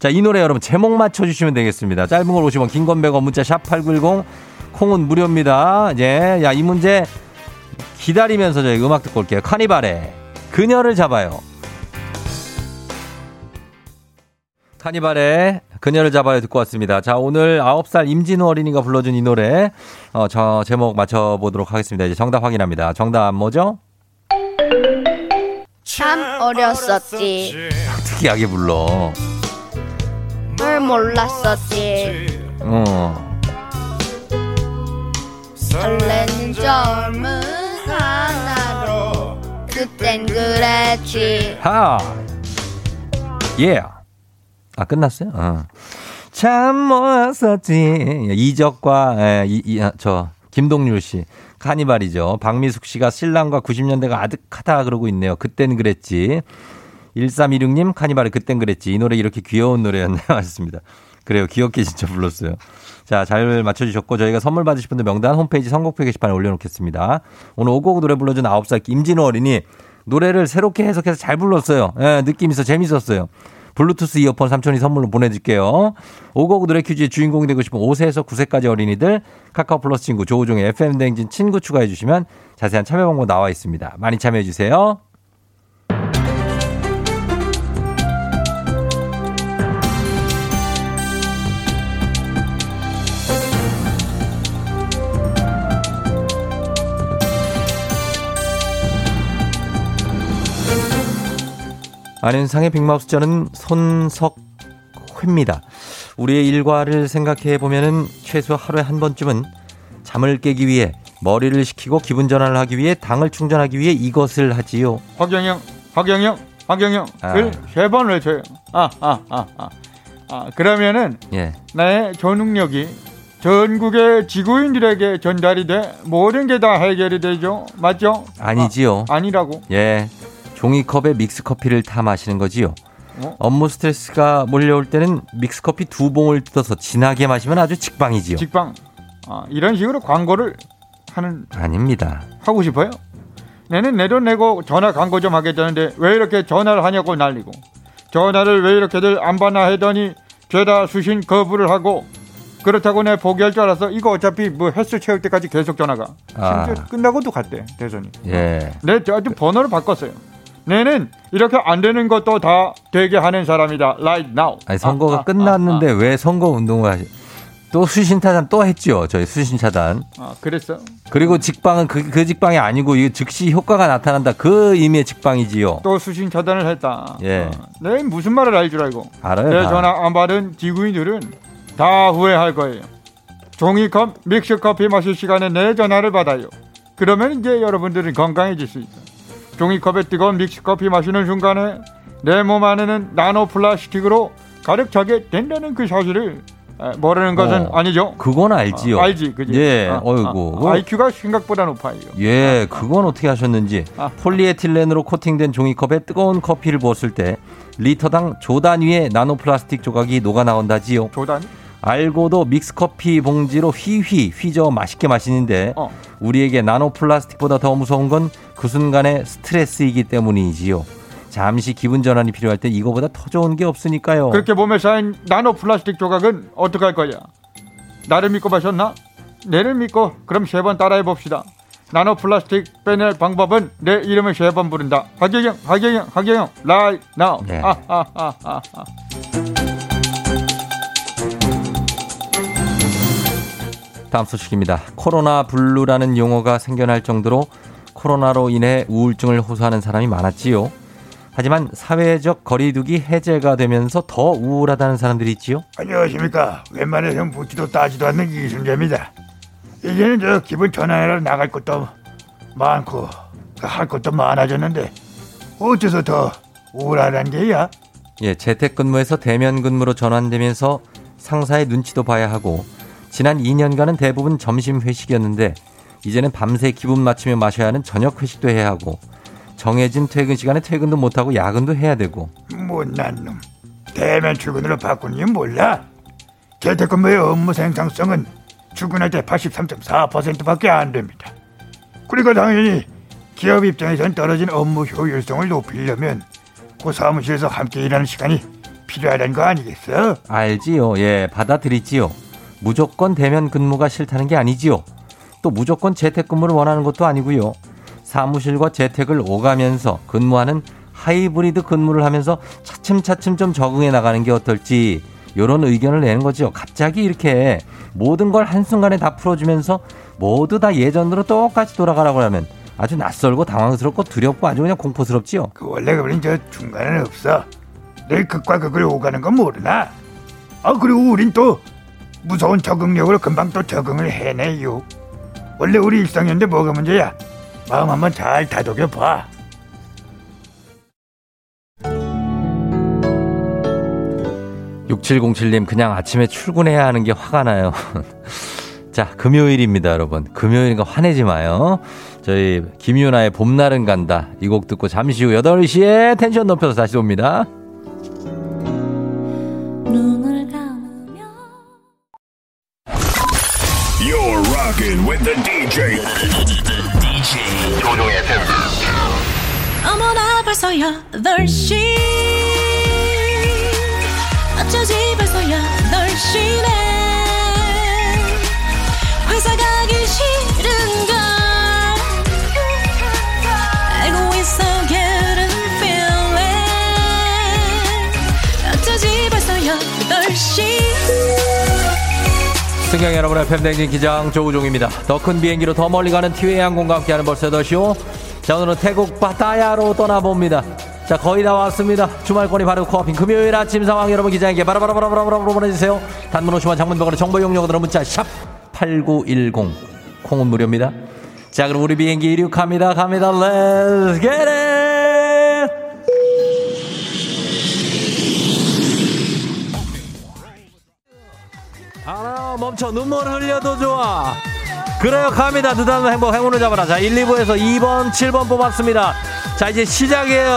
자, 이 노래 여러분 제목 맞춰 주시면 되겠습니다. 짧은 걸 오시면 긴건 100원 문자 샵 8910 콩은 무료입니다. 예. 야, 이 문제 기다리면서 저희 음악 듣고 올게요. 카니발의 그녀를 잡아요. 카니발의 그녀를 잡아요 듣고 왔습니다. 자, 오늘 9살 임진우 어린이가 불러준 이 노래, 어, 저 제목 맞춰보도록 하겠습니다. 이제 정답 확인합니다. 정답 뭐죠? 참 어렸었지. 특이하게 불러. 뭘 몰랐었지. 어. 설레는 젊은 하나로 그땐 그랬지. 하. 예. Yeah. 아, 끝났어요? 어. 참 멋었지. 이적과, 예, 이, 이, 아, 저, 김동률 씨. 카니발이죠. 박미숙 씨가 신랑과 90년대가 아득하다 그러고 있네요. 그땐 그랬지. 1316님, 카니발이 그땐 그랬지. 이 노래 이렇게 귀여운 노래였나요? 하셨습니다. 그래요. 귀엽게 진짜 불렀어요. 자, 잘 맞춰주셨고, 저희가 선물 받으실 분들 명단 홈페이지 선곡표 게시판에 올려놓겠습니다. 오늘 오곡 노래 불러준 9살 김진호 어린이 노래를 새롭게 해석해서 잘 불렀어요. 예, 느낌 있어 재밌었어요. 블루투스 이어폰 삼촌이 선물로 보내줄게요. 오고구 노래 퀴즈의 주인공이 되고 싶은 5세에서 9세까지 어린이들 카카오 플러스 친구 조우종의 FM 댕진 친구 추가해 주시면 자세한 참여 방법 나와 있습니다. 많이 참여해 주세요. 안현상의 빅마우스 저는 손석회입니다. 우리의 일과를 생각해 보면은 최소 하루에 한 번쯤은 잠을 깨기 위해 머리를 식히고 기분 전환을 하기 위해 당을 충전하기 위해 이것을 하지요. 박영영, 박영영, 박영영. 아. 세 번을 쳐요. 아, 아, 아, 아. 아 그러면은 예. 나의 초능력이 전국의 지구인들에게 전달이 돼 모든 게 다 해결이 되죠. 맞죠? 아니지요. 아, 아니라고. 예. 종이컵에 믹스커피를 타 마시는 거지요. 어? 업무 스트레스가 몰려올 때는 믹스커피 두 봉을 뜯어서 진하게 마시면 아주 직방이지요. 직방. 아, 이런 식으로 광고를 하는 아닙니다. 하고 싶어요? 내는 내돈 내고 전화 광고 좀 하겠다는데 왜 이렇게 전화를 하냐고 난리고 전화를 왜 이렇게들 안 받나 했더니 죄다 수신 거부를 하고 그렇다고 내 포기할 줄 알았어. 이거 어차피 뭐 횟수 채울 때까지 계속 전화가. 아. 심지어 끝나고도 갔대 대선이. 예. 내 아주 번호를 바꿨어요. 내는 이렇게 안 되는 것도 다 되게 하는 사람이다. Right now. 아니 선거가 아, 아, 끝났는데 아, 아. 왜 선거 운동을 하시? 또 수신 차단 또 했죠. 저희 수신 차단. 아, 그랬어? 그리고 직방은 그, 그 직방이 아니고 이 즉시 효과가 나타난다. 그 의미의 직방이지요. 또 수신 차단을 했다. 예. 어. 내 무슨 말을 알 줄 알고. 알아요. 내 전화 안 받은 지구인들은 다 후회할 거예요. 종이컵 믹스 커피 마실 시간에 내 전화를 받아요. 그러면 이제 여러분들은 건강해질 수 있다. 종이컵에 뜨거운 믹스 커피 마시는 순간에 내 몸 안에는 나노 플라스틱으로 가득 차게 된다는 그 사실을 모르는 것은 어, 아니죠. 그건 알지요. 어, 알지, 그지? 예, 어, 어이구. 아, IQ가 생각보다 높아요. 예, 그건 어떻게 하셨는지. 아. 폴리에틸렌으로 코팅된 종이컵에 뜨거운 커피를 부었을 때 리터당 조단 위에 나노 플라스틱 조각이 녹아 나온다지요. 조단? 알고도 믹스커피 봉지로 휘휘 휘저 맛있게 마시는데 어. 우리에게 나노 플라스틱보다 더 무서운 건 그 순간의 스트레스이기 때문이지요. 잠시 기분 전환이 필요할 때 이거보다 더 좋은 게 없으니까요. 그렇게 몸에 쌓인 나노 플라스틱 조각은 어떻게 할 거야? 나를 믿고 마셨나? 내를 믿고 그럼 세 번 따라해 봅시다. 나노 플라스틱 빼낼 방법은 내 이름을 세 번 부른다. 허경영, 허경영, 허경영, right now. 네. 아, 아, 아, 아, 아. 다음 소식입니다. 코로나 블루라는 용어가 생겨날 정도로 코로나로 인해 우울증을 호소하는 사람이 많았지요. 하지만 사회적 거리두기 해제가 되면서 더 우울하다는 사람들이 있지요. 안녕하십니까. 웬만해서 묻지도 따지도 않는 이순재입니다. 이제는 저 기분 전환하러 나갈 것도 많고 할 것도 많아졌는데 어째서 더 우울하단 게야? 예, 재택근무에서 대면 근무로 전환되면서 상사의 눈치도 봐야 하고 지난 2년간은 대부분 점심 회식이었는데 이제는 밤새 기분 맞추며 마셔야 하는 저녁 회식도 해야 하고 정해진 퇴근 시간에 퇴근도 못하고 야근도 해야 되고. 못난 놈. 대면 출근으로 바꾸니 몰라. 재택근무의 업무 생산성은 출근할 때 83.4%밖에 안 됩니다. 그리고 당연히 기업 입장에선 떨어진 업무 효율성을 높이려면 그 사무실에서 함께 일하는 시간이 필요하다는 거 아니겠어? 알지요. 예 받아들이지요 무조건 대면 근무가 싫다는 게 아니지요. 또 무조건 재택근무를 원하는 것도 아니고요. 사무실과 재택을 오가면서 근무하는 하이브리드 근무를 하면서 차츰차츰 좀 적응해 나가는 게 어떨지 이런 의견을 내는 거죠. 갑자기 이렇게 모든 걸 한순간에 다 풀어주면서 모두 다 예전으로 똑같이 돌아가라고 하면 아주 낯설고 당황스럽고 두렵고 아주 그냥 공포스럽지요. 그 원래 그런 저 중간에는 없어. 늘 극과 극을 오가는 건 모르나? 아 그리고 우린 또 무서운 적응력으로 금방 또 적응을 해내요. 원래 우리 일상인데 뭐가 문제야? 마음 한번 잘 다독여 봐. 육칠공칠님 그냥 아침에 출근해야 하는 게 화가 나요. 자, 금요일입니다, 여러분. 금요일인가 화내지 마요. 저희 김유나의 봄날은 간다. 이 곡 듣고 잠시 후 8시에 텐션 높여서 다시 옵니다. 승경 여러분의 팬댕진 기장 조우종입니다. 더 큰 비행기로 더 멀리 가는 티웨이 항공과 함께하는 벌써 더쇼. 자 오늘은 태국 바타야로 떠나봅니다. 자 거의 다 왔습니다. 주말권이 바로 코앞인 금요일 아침 상황 여러분 기장에게 바라바라바라바라바라 보내주세요. 단문 50원 장문병원의 정보 용역으로 문자 샵 8910 콩은 무료입니다. 자 그럼 우리 비행기 이륙합니다. 갑니다. Let's! 멈춰 눈물 흘려도 좋아. 그래요 갑니다. 느닷없는 행복 행운을 잡아라. 자 1, 2부에서 2번 7번 뽑았습니다. 자 이제 시작이에요.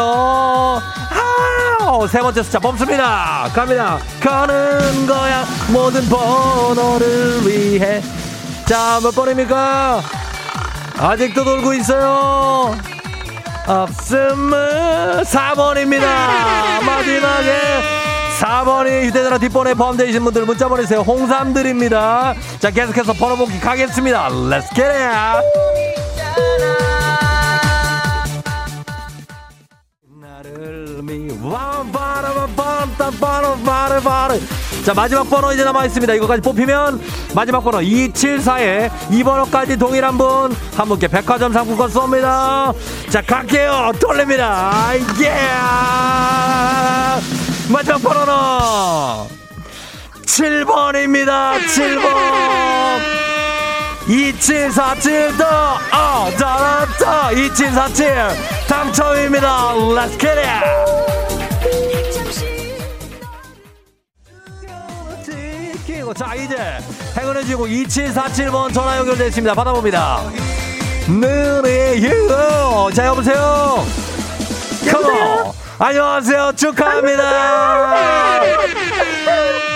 아, 세 번째 숫자 뽑습니다. 갑니다. 가는 거야. 모든 번호를 위해. 자 몇 번입니까? 아직도 돌고 있어요. 없음은 4번입니다. 마지막에 4번이 휴대전화 뒷번에 포함되어 분들 문자 보내세요. 홍삼 드립니다. 자, 계속해서 번호 복기 가겠습니다. Let's get it! 자 마지막 번호 이제 남아있습니다 이거까지 뽑히면 마지막 번호 274에 2번호까지 동일한 분 한 분께 백화점 상품권 쏩니다 자 갈게요 돌립니다 예 마지막 번호는 7번입니다 7번 2747 더, 어, 잘했다. 2747 당첨입니다. Let's get it! 자, 이제 행운의 주고 2747번 전화 연결됐습니다. 받아봅니다. 느리 유. 자, 여보세요? 여보세요? 안녕하세요. 축하합니다.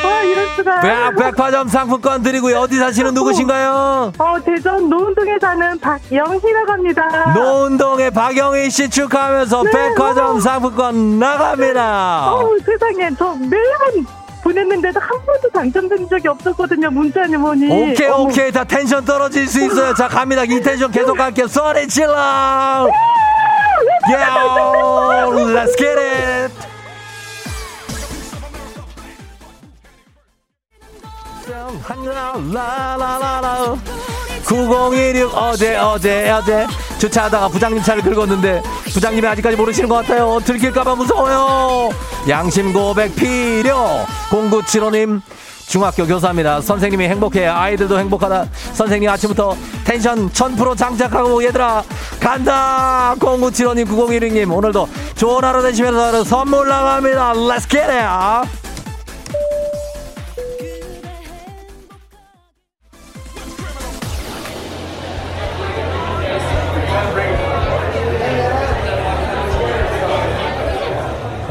와, 이럴 수가. 백, 백화점 상품권 드리고요. 어디 사시는 누구신가요? 어, 대전 노은동에 사는 박영희라고 합니다. 노은동의 박영희 씨 축하하면서 네, 백화점 어. 상품권 나갑니다. 어, 세상에. 저 매번 보냈는데도 한 번도 당첨된 적이 없었거든요. 문자니 뭐니. 오케이, 어머. 오케이. 다 텐션 떨어질 수 있어요. 자, 갑니다. 이 텐션 계속 갈게요. 소리 질러! 야, let's get it! 라라라라 9016 어제 어제 어제. 주차하다가 부장님 차를 긁었는데 부장님이 아직까지 모르시는 것 같아요. 들킬까봐 무서워요. 양심 고백 필요. 0975님 중학교 교사입니다. 선생님이 행복해야 아이들도 행복하다. 선생님 아침부터 텐션 1000% 장착하고 얘들아 간다! 0975님 9016님 오늘도 좋은 하루 되시면서 선물 나갑니다. Let's get it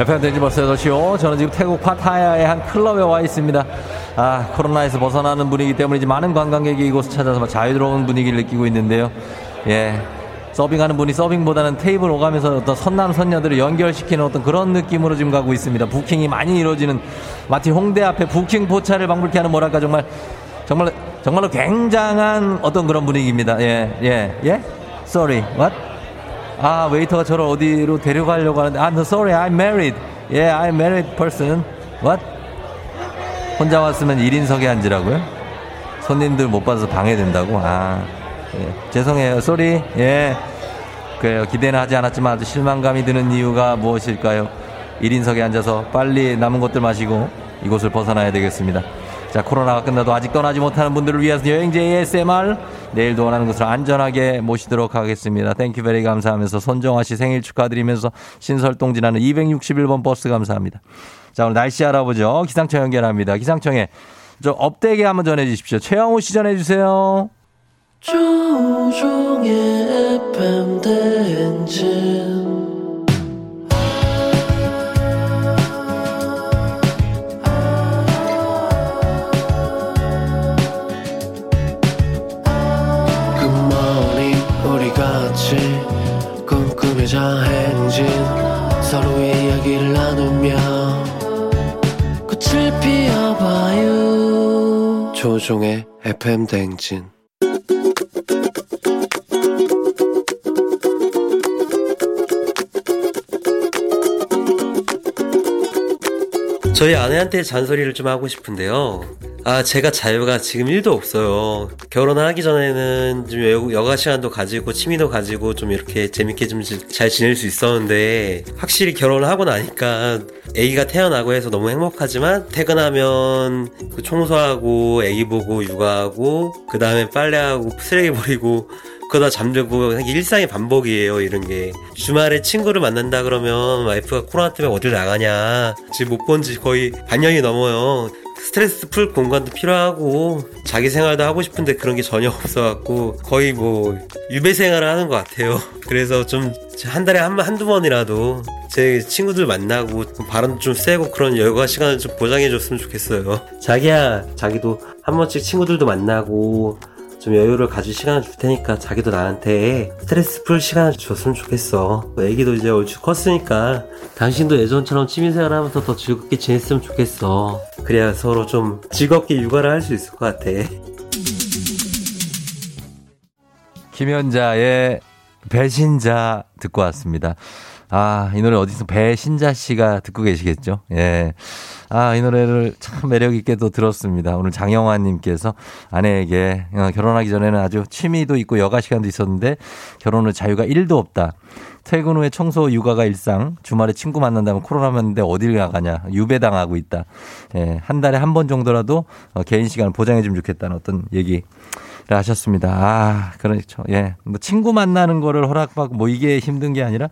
FM 댕지 벌써 8시요. 저는 지금 태국 파타야의 한 클럽에 와 있습니다. 아, 코로나에서 벗어나는 분위기 때문에 많은 관광객이 이곳을 찾아서 자유로운 분위기를 느끼고 있는데요. 예. 서빙하는 분이 서빙보다는 테이블 오가면서 어떤 선남 선녀들을 연결시키는 어떤 그런 느낌으로 지금 가고 있습니다. 부킹이 많이 이루어지는 마치 홍대 앞에 부킹 포차를 방불케 하는 뭐랄까 정말 정말 정말로 굉장한 어떤 그런 분위기입니다. 예, 예, 예. Sorry, what? 아, 웨이터가 저를 어디로 데려가려고 하는데, 아, no, sorry, I'm married. Yeah, I'm married person. What? 혼자 왔으면 1인석에 앉으라고요? 손님들 못 받아서 방해된다고? 아, 예. 죄송해요. sorry. 예. 그래요. 기대는 하지 않았지만 아주 실망감이 드는 이유가 무엇일까요? 1인석에 앉아서 빨리 남은 것들 마시고 이곳을 벗어나야 되겠습니다. 자, 코로나가 끝나도 아직 떠나지 못하는 분들을 위해서 여행제 ASMR 내일도 원하는 곳으로 안전하게 모시도록 하겠습니다. thank you very 감사하면서 손정아 씨 생일 축하드리면서 신설동 지나는 261번 버스 감사합니다. 자, 오늘 날씨 알아보죠. 기상청 연결합니다. 기상청에 저 up되게 한번 전해 주십시오. 최영우 씨 전해 주세요. 꿈꾸며자 행진 서로의 이야기를 나누며 피워봐요 조종의 FM 대행진 저희 아내한테 잔소리를 좀 하고 싶은데요. 아, 제가 자유가 지금 1도 없어요. 결혼하기 전에는 좀 여- 여가 시간도 가지고 취미도 가지고 좀 이렇게 재밌게 좀 잘 지낼 수 있었는데 확실히 결혼을 하고 나니까 아기가 태어나고 해서 너무 행복하지만 퇴근하면 그 청소하고 아기 보고 육아하고 그 다음에 빨래하고 쓰레기 버리고 그러다 잠들고 일상의 반복이에요 이런 게. 주말에 친구를 만난다 그러면 와이프가 코로나 때문에 어딜 나가냐. 지금 못 본 지 거의 반년이 넘어요 스트레스 풀 공간도 필요하고 자기 생활도 하고 싶은데 그런 게 전혀 없어갖고 거의 뭐 유배 생활을 하는 것 같아요. 그래서 좀 한 달에 한, 한두 번이라도 제 친구들 만나고 바람도 좀 쐬고 그런 여가 시간을 좀 보장해 줬으면 좋겠어요. 자기야 자기도 한 번씩 친구들도 만나고 좀좀 여유를 가질 시간을 줄 테니까 자기도 나한테 스트레스 풀 시간을 줬으면 좋겠어. 애기도 이제 얼추 컸으니까 당신도 예전처럼 취미생활 하면서 더 즐겁게 지냈으면 좋겠어. 그래야 서로 좀 즐겁게 육아를 할 수 있을 것 같아. 김현자의 배신자 듣고 왔습니다. 아, 이 노래 어디서 배신자 씨가 듣고 계시겠죠? 예. 아, 이 노래를 참 매력있게도 들었습니다. 오늘 장영환 님께서 아내에게 어, 결혼하기 전에는 아주 취미도 있고 여가 시간도 있었는데 결혼 후 자유가 1도 없다. 퇴근 후에 청소 육아가 일상, 주말에 친구 만난다면 코로나 였는데 어딜 나가냐, 유배당하고 있다. 예, 한 달에 한 번 정도라도 어, 개인 시간을 보장해주면 좋겠다는 어떤 얘기. 하셨습니다. 아, 그렇죠. 예. 뭐 친구 만나는 거를 허락받고 뭐 이게 힘든 게 아니라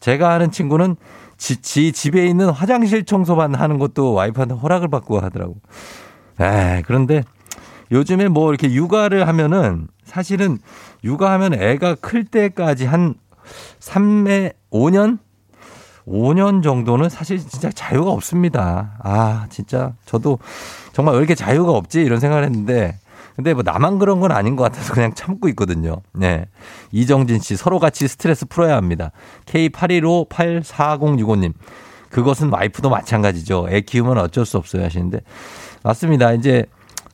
제가 아는 친구는 지, 지 집에 있는 화장실 청소만 하는 것도 와이프한테 허락을 받고 하더라고. 에 그런데 요즘에 뭐 이렇게 육아를 하면은 사실은 육아하면 애가 클 때까지 한 3매 5년 5년 정도는 사실 진짜 자유가 없습니다. 아, 진짜 저도 정말 왜 이렇게 자유가 없지 이런 생각을 했는데 근데 뭐 나만 그런 건 아닌 것 같아서 그냥 참고 있거든요. 네. 이정진 씨, 서로 같이 스트레스 풀어야 합니다. K81584065님. 그것은 와이프도 마찬가지죠. 애 키우면 어쩔 수 없어요 하시는데. 맞습니다. 이제,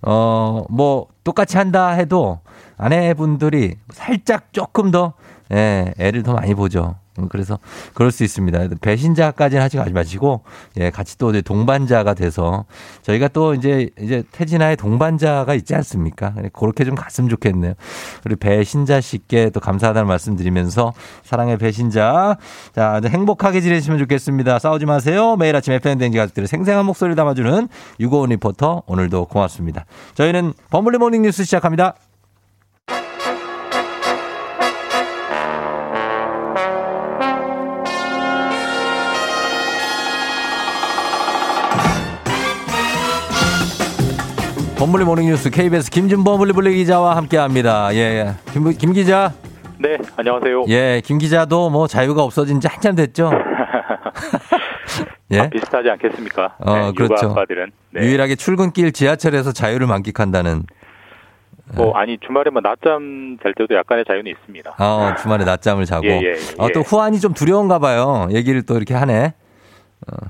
어, 뭐, 똑같이 한다 해도 아내분들이 살짝 조금 더, 예, 애를 더 많이 보죠. 음, 그래서 그럴 수 있습니다. 배신자까지는 하지 마시고 예, 같이 또 동반자가 돼서 저희가 또 이제 이제 태진아의 동반자가 있지 않습니까? 그렇게 좀 갔으면 좋겠네요. 우리 배신자 씨께 또 감사하다는 말씀드리면서 사랑의 배신자 자 행복하게 지내시면 좋겠습니다. 싸우지 마세요. 매일 아침 FM 대행진 가족들의 생생한 목소리를 담아주는 유고원 리포터 오늘도 고맙습니다. 저희는 버블리 모닝 뉴스 시작합니다. 범블리 모닝뉴스 KBS 김준범 블리블리 기자와 함께합니다. 예, 예. 김, 김 기자. 네, 안녕하세요. 예, 김 기자도 뭐 자유가 없어진 지 한참 됐죠. 예, 비슷하지 않겠습니까? 어, 네, 그렇죠. 아빠들은 네. 유일하게 출근길 지하철에서 자유를 만끽한다는. 뭐 아니 주말에 뭐 낮잠 잘 때도 약간의 자유는 있습니다. 어, 주말에 낮잠을 자고. 예, 예, 예. 어, 또 후안이 좀 두려운가 봐요. 얘기를 또 이렇게 하네.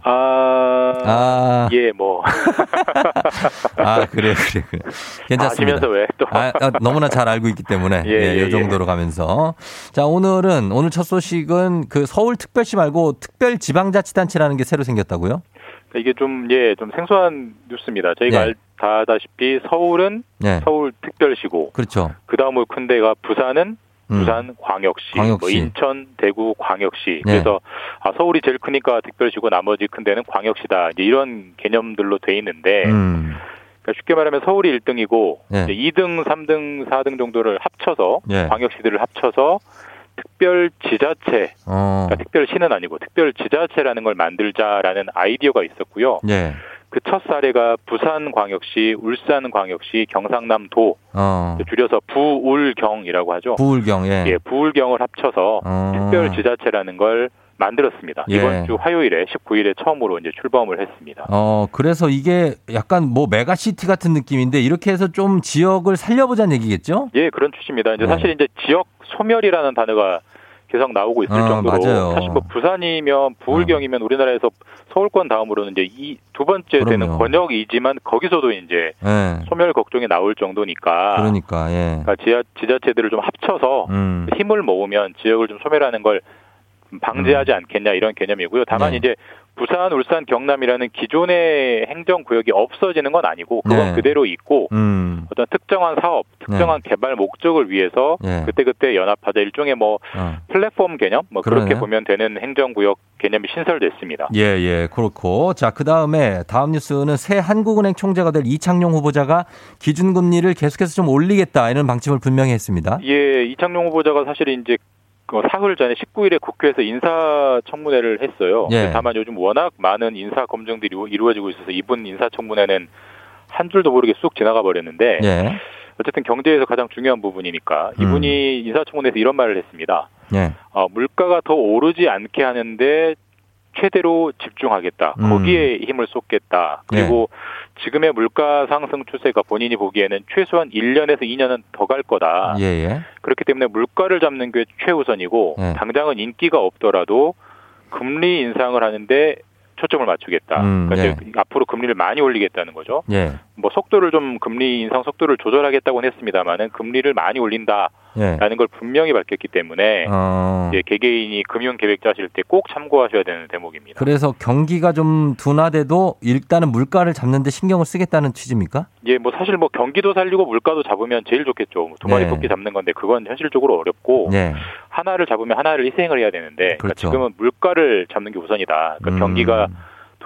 아, 아, 예, 뭐. 아, 그래, 그래, 그래. 괜찮습니다. 아시면서 왜 또. 아, 아, 너무나 잘 알고 있기 때문에. 예, 예, 예, 이 정도로 가면서. 자, 오늘은, 오늘 첫 소식은 그 서울특별시 말고 특별지방자치단체라는 게 새로 생겼다고요? 이게 좀, 예, 좀 생소한 뉴스입니다. 저희가 예. 다 아다시피 서울은 예. 서울특별시고. 그렇죠. 그 다음으로 큰 데가 부산은 음. 부산 광역시, 광역시. 뭐 인천 대구 광역시 네. 그래서 아, 서울이 제일 크니까 특별시고 나머지 큰 데는 광역시다 이제 이런 개념들로 돼 있는데 음. 그러니까 쉽게 말하면 서울이 1등이고 네. 2등, 3등, 4등 정도를 합쳐서 네. 광역시들을 합쳐서 특별 지자체, 어. 그러니까 특별시는 아니고 특별 지자체라는 걸 만들자라는 아이디어가 있었고요. 네. 그 첫 사례가 부산광역시, 울산광역시, 경상남도 어. 줄여서 부울경이라고 하죠. 부울경, 예. 예 부울경을 합쳐서 어. 특별지자체라는 걸 만들었습니다. 예. 이번 주 화요일에 19일에 처음으로 이제 출범을 했습니다. 어, 그래서 이게 약간 뭐 메가시티 같은 느낌인데 이렇게 해서 좀 지역을 살려보자는 얘기겠죠? 예, 그런 취지입니다. 이제 네. 사실 이제 지역 소멸이라는 단어가 계속 나오고 있을 어, 정도로 맞아요. 사실 뭐 부산이면 부울경이면 어. 우리나라에서 서울권 다음으로는 이제 이 두 번째 그럼요. 되는 권역이지만 거기서도 이제 네. 소멸 걱정이 나올 정도니까 그러니까 예. 그러니까 지하, 지자체들을 좀 합쳐서 음. 힘을 모으면 지역을 좀 소멸하는 걸 방지하지 음. 않겠냐 이런 개념이고요. 다만 네. 이제 부산, 울산, 경남이라는 기존의 행정 구역이 없어지는 건 아니고 그건 네. 그대로 있고 음. 어떤 특정한 사업, 특정한 네. 개발 목적을 위해서 네. 그때그때 연합하자 일종의 뭐 어. 플랫폼 개념 뭐 그러네. 그렇게 보면 되는 행정 구역 개념이 신설됐습니다. 예, 예. 그렇고 자, 그다음에 다음 뉴스는 새 한국은행 총재가 될 이창용 후보자가 기준금리를 계속해서 좀 올리겠다 이런 방침을 분명히 했습니다. 예, 이창용 후보자가 사실 이제 그 사흘 전에 19일에 국회에서 인사청문회를 했어요. 예. 다만 요즘 워낙 많은 인사 검증들이 이루어지고 있어서 이분 인사청문회는 한 줄도 모르게 쑥 지나가 버렸는데 예. 어쨌든 경제에서 가장 중요한 부분이니까 이분이 음. 인사청문회에서 이런 말을 했습니다. 예. 어, 물가가 더 오르지 않게 하는데 최대로 집중하겠다. 음. 거기에 힘을 쏟겠다. 그리고 지금의 물가 상승 추세가 본인이 보기에는 최소한 1년에서 2년은 더 갈 거다. 예, 예. 그렇기 때문에 물가를 잡는 게 최우선이고 예. 당장은 인기가 없더라도 금리 인상을 하는데 초점을 맞추겠다. 음, 그러니까 예. 앞으로 금리를 많이 올리겠다는 거죠. 예. 뭐 속도를 좀 금리 인상 속도를 조절하겠다고는 했습니다만은 금리를 많이 올린다 라는 예. 걸 분명히 밝혔기 때문에 어. 이제 개개인이 금융 계획 짜실 때 꼭 참고하셔야 되는 대목입니다. 그래서 경기가 좀 둔화돼도 일단은 물가를 잡는데 신경을 쓰겠다는 취지입니까? 예, 뭐 사실 뭐 경기도 살리고 물가도 잡으면 제일 좋겠죠. 뭐두 마리 네. 토끼 잡는 건데 그건 현실적으로 어렵고 네. 하나를 잡으면 하나를 희생을 해야 되는데 그러니까 그렇죠. 그러니까 지금은 물가를 잡는 게 우선이다. 그러니까 음. 경기가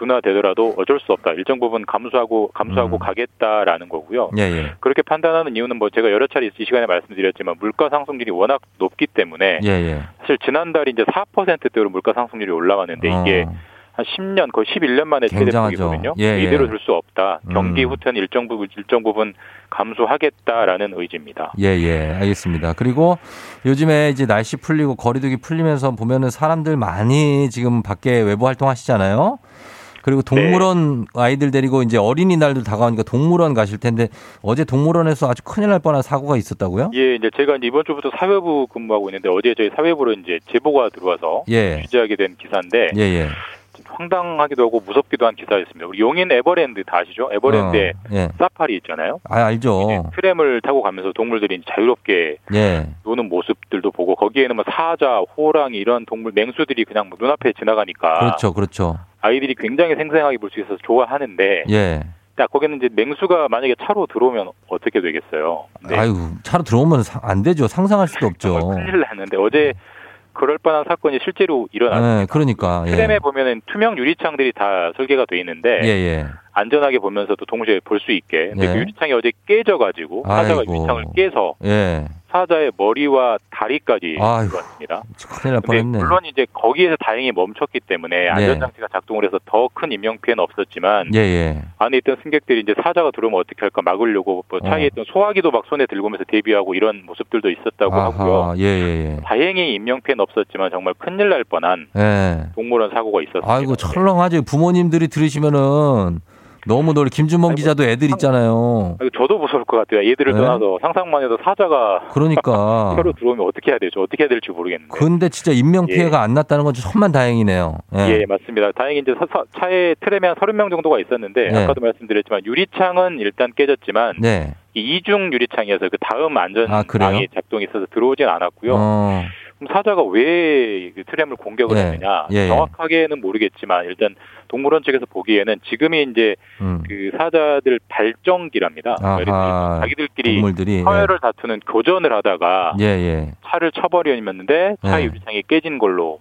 둔화되더라도 어쩔 수 없다. 일정 부분 감수하고 감수하고 음. 가겠다라는 거고요. 예, 예. 그렇게 판단하는 이유는 뭐 제가 여러 차례 이 시간에 말씀드렸지만 물가 상승률이 워낙 높기 때문에 예, 예. 사실 지난달이 이제 4%대로 물가 상승률이 올라왔는데 어. 이게 한 10년 거의 11년 만에 최대폭이거든요. 예, 예. 이대로 둘수 없다. 경기 음. 후퇴는 일정 부분 일정 부분 감수하겠다라는 의지입니다. 예, 예. 알겠습니다. 그리고 요즘에 이제 날씨 풀리고 거리두기 풀리면서 보면은 사람들 많이 지금 밖에 외부 활동하시잖아요. 그리고 동물원 네. 아이들 데리고 이제 어린이날도 다가오니까 동물원 가실 텐데 어제 동물원에서 아주 큰일 날 뻔한 사고가 있었다고요? 예, 이제 제가 이제 이번 주부터 사회부 근무하고 있는데 어제 저희 사회부로 이제 제보가 들어와서 예. 취재하게 된 기사인데 예, 예. 황당하기도 하고 무섭기도 한 기사였습니다. 우리 용인 에버랜드 다 아시죠? 에버랜드에 어, 예. 사파리 있잖아요. 아, 알죠. 트램을 타고 가면서 동물들이 자유롭게 예. 노는 모습들도 보고 거기에는 뭐 사자, 호랑이 이런 동물 맹수들이 그냥 뭐 눈앞에 지나가니까 그렇죠, 그렇죠. 아이들이 굉장히 생생하게 볼 수 있어서 좋아하는데 예. 자, 거기는 이제 맹수가 만약에 차로 들어오면 어떻게 되겠어요? 네. 아유, 차로 들어오면 안 되죠. 상상할 수도 없죠. 큰일 났는데 어제 그럴 뻔한 사건이 실제로 일어났습니다. 네, 그러니까 예. 트램에 보면은 투명 유리창들이 다 설계가 돼 있는데 예, 예. 안전하게 보면서도 동시에 볼 수 있게. 근데 그 예. 유리창이 어제 깨져가지고 사자가 유리창을 깨서 예. 사자의 머리와 다리까지 들어왔습니다. 큰일 날 뻔했네. 물론 이제 거기에서 다행히 멈췄기 때문에 네. 안전장치가 작동을 해서 더 큰 인명 피해는 없었지만 예, 예. 안에 있던 승객들이 이제 사자가 들어오면 어떻게 할까 막으려고 뭐 차에 어. 있던 소화기도 막 손에 들고 오면서 대비하고 이런 모습들도 있었다고 아하, 하고요. 예, 예, 예. 다행히 인명 피해는 없었지만 정말 큰일 날 뻔한 예. 동물원 사고가 있었습니다. 아이고 철렁하지 부모님들이 들으시면은 너무 놀 김준범 기자도 애들 있잖아요. 저도 무서울 것 같아요. 얘들을 네? 떠나서 상상만 해도 사자가 그러니까 혀로 들어오면 어떻게 해야 되죠? 어떻게 해야 될지 모르겠는데. 근데 진짜 인명 예. 피해가 예. 안 났다는 건 천만 다행이네요. 예, 예 맞습니다. 다행히 이제 사, 차에 트램에 한 30명 정도가 있었는데 네. 아까도 말씀드렸지만 유리창은 일단 깨졌지만 네. 이 이중 유리창이어서 그 다음 안전망이 아, 작동이 있어서 들어오진 않았고요. 어. 사자가 왜 그 트램을 공격을 예. 했느냐 예, 예. 정확하게는 모르겠지만 일단 동물원 측에서 보기에는 지금이 이제 음. 그 사자들 발정기랍니다. 그러니까 자기들끼리 동물들이, 서열을 예. 다투는 교전을 하다가 예, 예. 차를 쳐버리었는데 차 유리창이 깨진 걸로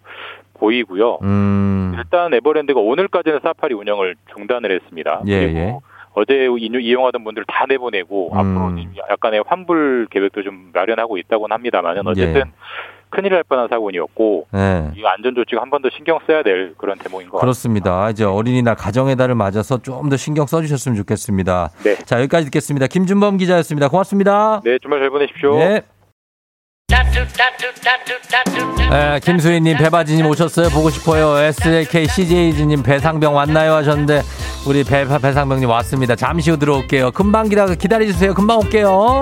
보이고요. 음. 일단 에버랜드가 오늘까지는 사파리 운영을 중단을 했습니다. 그리고 어제 이용하던 분들 다 내보내고 음. 앞으로 약간의 환불 계획도 좀 마련하고 있다고는 합니다만은 어쨌든 큰일 날 뻔한 사고이었고 네. 이 안전 조치가 한 번 더 신경 써야 될 그런 대목인 것 그렇습니다. 같습니다. 이제 어린이날 가정의 달을 맞아서 좀 더 신경 써주셨으면 좋겠습니다. 네. 자 여기까지 듣겠습니다. 김준범 기자였습니다. 고맙습니다. 네, 주말 잘 보내십시오. 네. 네, 김수희님, 배바지님 오셨어요? 보고 싶어요. SLK CJ님 배상병 왔나요? 하셨는데, 우리 배, 배상병님 왔습니다. 잠시 후 들어올게요. 금방 기다, 기다려주세요. 금방 올게요.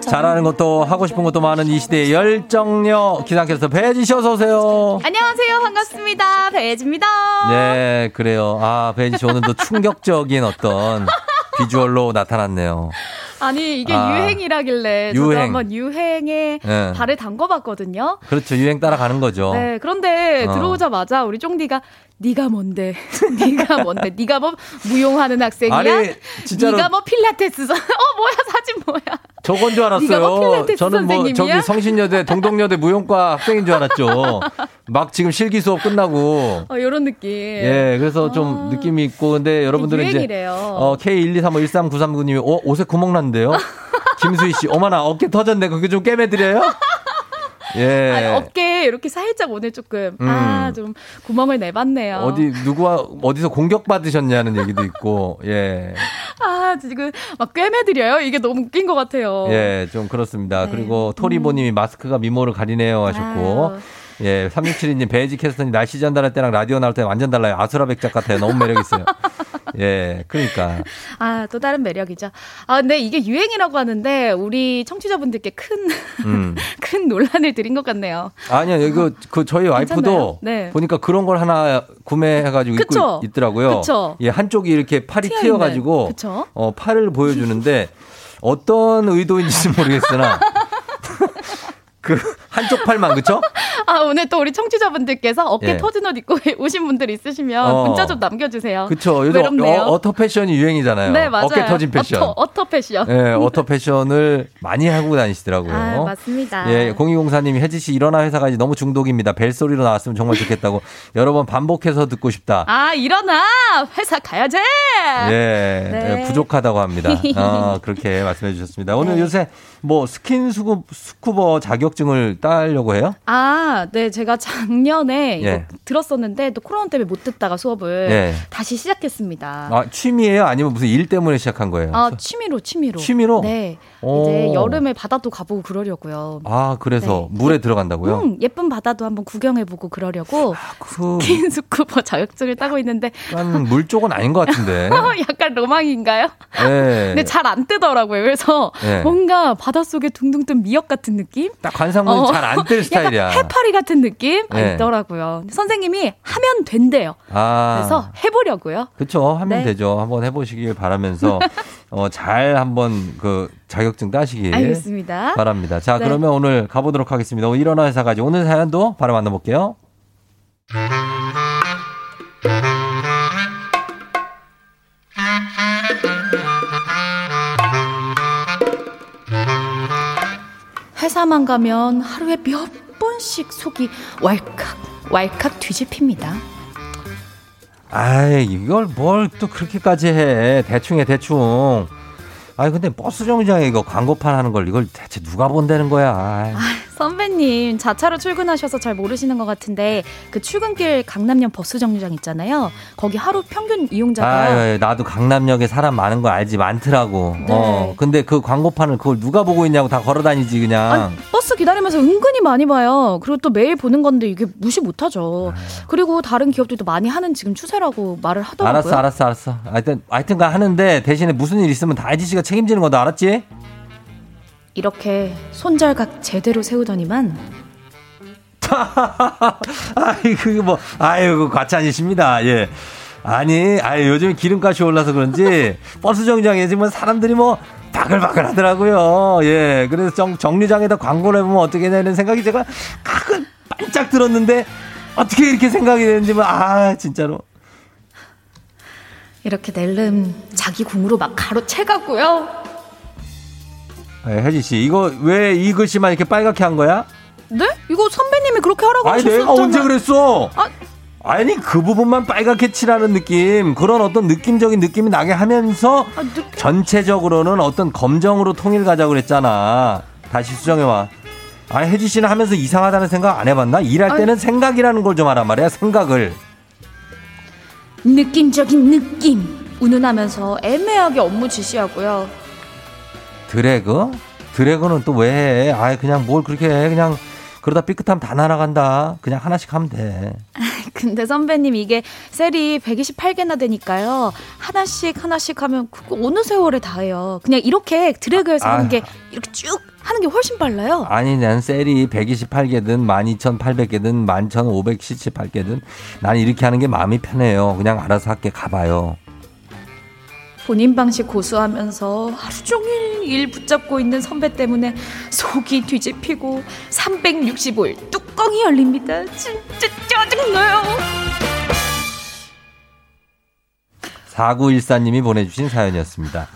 잘하는 것도 하고 싶은 것도 많은 이 시대의 열정녀 기상캐스터 배지 씨 어서 오세요. 안녕하세요. 반갑습니다. 배지입니다. 네, 그래요. 아, 배지 씨 오늘도 충격적인 어떤 비주얼로 나타났네요. 아니 이게 아, 유행이라길래 유행. 저도 한번 유행에 네. 발을 담궈봤거든요. 그렇죠, 유행 따라가는 거죠. 네, 그런데 어. 들어오자마자 우리 쫑디가 네가 뭔데? 네가 뭔데? 네가 뭐 무용하는 학생이야? 아니, 진짜로. 네가 뭐 필라테스 어 뭐야 사진 뭐야? 저건 줄 알았어요. 뭐 저는 뭐 선생님이야? 저기 성신여대 동덕여대 무용과 학생인 줄 알았죠. 막 지금 실기 수업 끝나고. 어, 요런 느낌. 예, 그래서 좀 아, 느낌이 있고, 근데 여러분들은 이제, 어, K123513939님이, 어, 옷에 구멍 났는데요? 김수희 씨, 어머나, 어깨 터졌네. 그게 좀 깨매드려요? 예. 아니, 어깨 이렇게 살짝 오늘 조금 음. 아좀 구멍을 내봤네요. 어디 누구와 어디서 공격 받으셨냐는 얘기도 있고 예. 아 지금 막 꿰매드려요. 이게 너무 웃긴 것 같아요. 예, 좀 그렇습니다. 네. 그리고 토리보님이 음. 마스크가 미모를 가리네요 하셨고. 아유. 예, 3672님, 베이지 캐스터님 날씨 전달할 때랑 라디오 나올 때 완전 달라요. 아수라 백작 같아요. 너무 매력 있어요. 예, 그러니까. 아, 또 다른 매력이죠. 아, 근데 이게 유행이라고 하는데, 우리 청취자분들께 큰, 음. 큰 논란을 드린 것 같네요. 아니요, 이거, 그, 저희 와이프도 네. 보니까 그런 걸 하나 구매해가지고 그쵸? 입고 있더라고요. 그쵸? 예, 한쪽이 이렇게 팔이 튀어가지고, 어, 팔을 보여주는데, 어떤 의도인지 모르겠으나, 그 한쪽 팔만 그쵸? 아 오늘 또 우리 청취자분들께서 어깨 예. 터진 옷 입고 오신 분들 있으시면 어. 문자 좀 남겨주세요. 그쵸 요즘 어, 터 패션이 유행이잖아요. 네 맞아요. 어깨 터진 패션. 어터, 어터 패션. 예, 어터 패션을 많이 하고 다니시더라고요. 아, 맞습니다. 예, 0204님이 혜지 씨 일어나 회사 가지 너무 중독입니다. 벨 소리로 나왔으면 정말 좋겠다고 여러 번 반복해서 듣고 싶다. 아 일어나 회사 가야지. 예, 네. 예 부족하다고 합니다. 어, 그렇게 말씀해 주셨습니다. 오늘 네. 요새 뭐 스킨 수급 스쿠버 자격증을 따려고 해요? 아, 네, 제가 작년에 예. 들었었는데 또 코로나 때문에 못 듣다가 수업을 예. 다시 시작했습니다. 아, 취미예요? 아니면 무슨 일 때문에 시작한 거예요? 아, 취미로, 취미로. 취미로? 네. 오. 이제 여름에 바다도 가보고 그러려고요. 아, 그래서 네. 물에 들어간다고요? 음, 예쁜 바다도 한번 구경해보고 그러려고 아, 그... 스킨 스쿠버 자격증을 따고 있는데. 약간 물 쪽은 아닌 것 같은데. 약간 로망인가요? 네. 근데 잘 안 뜨더라고요. 그래서 네. 뭔가 바닷속에 둥둥 뜬 미역 같은 느낌? 딱 관상문이 어, 잘 안 뜰 스타일이야. 해파리 같은 느낌? 네. 있더라고요. 선생님이 하면 된대요. 아. 그래서 해보려고요. 그렇죠. 하면 네. 되죠. 한번 해보시길 바라면서 어, 잘 한번 그 자격증 따시길 알겠습니다. 바랍니다. 자, 네. 그러면 오늘 가보도록 하겠습니다. 일어나 회사까지 오늘 사연도 바로 만나볼게요. 회사만 가면 하루에 몇 번씩 속이 왈칵 왈칵 뒤집힙니다. 아이 이걸 뭘 또 그렇게까지 해? 대충해 대충. 아니 근데 버스 정류장에 이거 광고판 하는 걸 이걸 대체 누가 본다는 거야? 아 선배님 자차로 출근하셔서 잘 모르시는 것 같은데 그 출근길 강남역 버스 정류장 있잖아요. 거기 하루 평균 이용자가 아, 나도 강남역에 사람 많은 거 알지 많더라고. 네. 어 근데 그 광고판을 그걸 누가 보고 있냐고 다 걸어 다니지 그냥. 아니, 버스 기다리면서 은근히 많이 봐요. 그리고 또 매일 보는 건데 이게 무시 못 하죠. 그리고 다른 기업들도 많이 하는 지금 추세라고 말을 하더라고요. 알았어, 알았어, 알았어. 하여튼 하여튼가 하는데 대신에 무슨 일 있으면 다 아저씨가 책임지는 거다 알았지? 이렇게 손잘각 제대로 세우더니만 아이고 뭐 아이고 과찬이십니다. 예. 아니, 아유 요즘 기름값이 올라서 그런지 버스 정류장에 지금 사람들이 뭐 바글바글 하더라고요. 예. 그래서 정, 정류장에다 광고를 해보면 어떻게 되는 생각이 제가 가끔 반짝 들었는데 어떻게 이렇게 생각이 되는지 뭐, 아, 진짜로. 이렇게 낼름 자기 궁으로 막 가로채가고요. 네, 혜지 씨, 이거 왜 이 글씨만 이렇게 빨갛게 한 거야? 네? 이거 선배님이 그렇게 하라고 아니, 하셨잖아요. 내가 언제 그랬어? 아, 아니 그 부분만 빨갛게 칠하는 느낌. 그런 어떤 느낌적인 느낌이 나게 하면서 아, 느낌... 전체적으로는 어떤 검정으로 통일 가자고 그랬잖아. 다시 수정해와. 아 혜지 씨는 하면서 이상하다는 생각 안 해봤나? 일할 때는 아 생각이라는 걸 좀 하란 말이야 생각을. 느낌적인 느낌. 운운하면서 애매하게 업무 지시하고요 드래그? 드래그는 또 왜 해? 아예 그냥 뭘 그렇게 해. 그냥 그러다 삐끗하면 다 날아간다. 그냥 하나씩 하면 돼. 근데 선배님 이게 셀이 128개나 되니까요. 하나씩 하나씩 하면 그거 어느 세월에 다 해요. 그냥 이렇게 드래그해서 아, 하는 게 이렇게 쭉 하는 게 훨씬 빨라요. 아니, 난 셀이 128개든 12,800개든 11,578개든 난 이렇게 하는 게 마음이 편해요. 그냥 알아서 할게 가봐요. 본인 방식 고수하면서 하루 종일 일 붙잡고 있는 선배 때문에 속이 뒤집히고 365일 뚜껑이 열립니다. 진짜 짜증나요. 4914님이 보내주신 사연이었습니다.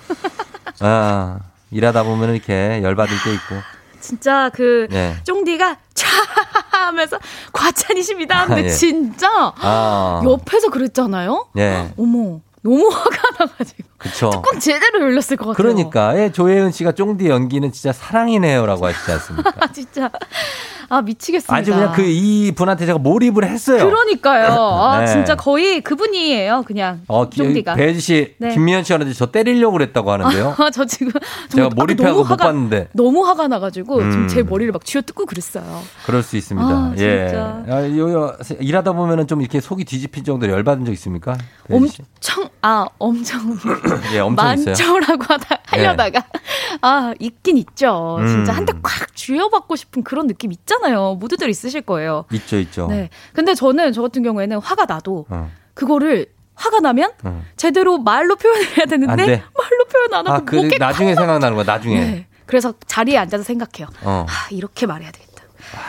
아, 일하다 보면 이렇게 열받을 때 있고. 진짜 그 네. 쫑디가 촤 하면서 과찬이십니다. 근데 아, 예. 진짜 아. 옆에서 그랬잖아요. 예. 어머. 너무 화가 나가지고. 그쵸. 뚜껑 제대로 열렸을 것 같아요. 그러니까. 예, 조혜은 씨가 쫑디 연기는 진짜 사랑이네요라고 하시지 않습니까? 진짜. 아 미치겠습니다. 아주 그냥 그 이 분한테 제가 몰입을 했어요. 그러니까요. 아 네. 진짜 거의 그분이에요. 그냥 어, 쫑디가. 배지 씨, 네. 김미연 씨한테 저 때리려고 그랬다고 하는데요. 아, 저 지금 제가 몰입하고 못 화가, 봤는데 너무 화가 나가지고 음. 지금 제 머리를 막 쥐어뜯고 그랬어요. 그럴 수 있습니다. 아, 예. 아, 요, 요, 일하다 보면은 좀 이렇게 속이 뒤집힌 정도로 열받은 적 있습니까? 엄청 아 엄청 예, 엄청 많죠라고 하다 하려다가 예. 아 있긴 있죠. 진짜 음. 한대 콱 쥐어받고 싶은 그런 느낌 있잖아요. 모두들 있으실 거예요. 있죠, 있죠. 네. 근데 저는 저 같은 경우에는 화가 나도 어. 그거를 화가 나면 어. 제대로 말로 표현을 해야 되는데 말로 표현 안 하고 아, 그, 나중에 생각나는 거야. 나중에. 네. 그래서 자리에 앉아서 생각해요. 어. 아, 이렇게 말해야 되겠다.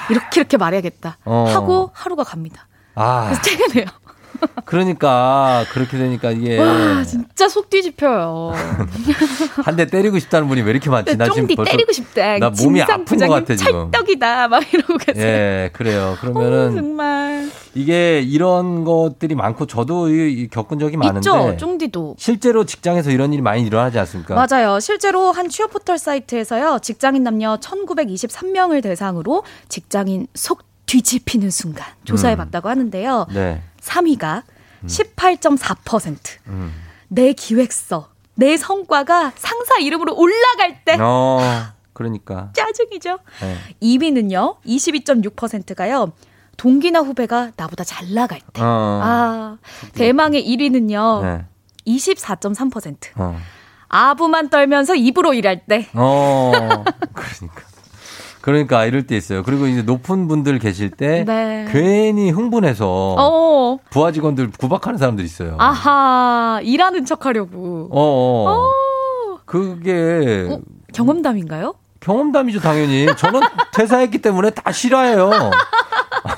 이렇게 이렇게 말해야겠다. 어. 하고 하루가 갑니다. 아. 그래서 퇴근해요. 그러니까 그렇게 되니까 이게 와 진짜 속 뒤집혀요. 한 대 때리고 싶다는 분이 왜 이렇게 많지? 나 지금 벌써 때리고 싶다. 나 몸이 아픈 것 같아 지금. 찰떡이다 막 이러고 계세요. 예, 그래요. 그러면은 오, 정말 이게 이런 것들이 많고 저도 겪은 적이 많은데 있죠. 쫑디도 실제로 직장에서 이런 일이 많이 일어나지 않습니까? 맞아요. 실제로 한 취업 포털 사이트에서요 직장인 남녀 1,923명을 대상으로 직장인 속 뒤집히는 순간 조사해봤다고 음. 하는데요. 네. 3위가 음. 18.4%. 음. 내 기획서, 내 성과가 상사 이름으로 올라갈 때. 어, 그러니까. 짜증이죠. 네. 2위는요, 22.6%가요. 동기나 후배가 나보다 잘 나갈 때. 어. 아, 대망의 1위는요, 네. 24.3%. 어. 아부만 떨면서 입으로 일할 때. 어, 그러니까. 그러니까 이럴 때 있어요. 그리고 이제 높은 분들 계실 때 네. 괜히 흥분해서 어. 부하 직원들 구박하는 사람들 있어요. 아하 일하는 척하려고. 어. 어. 어. 그게 어? 경험담인가요? 경험담이죠 당연히. 저는 퇴사했기 때문에 다 싫어해요.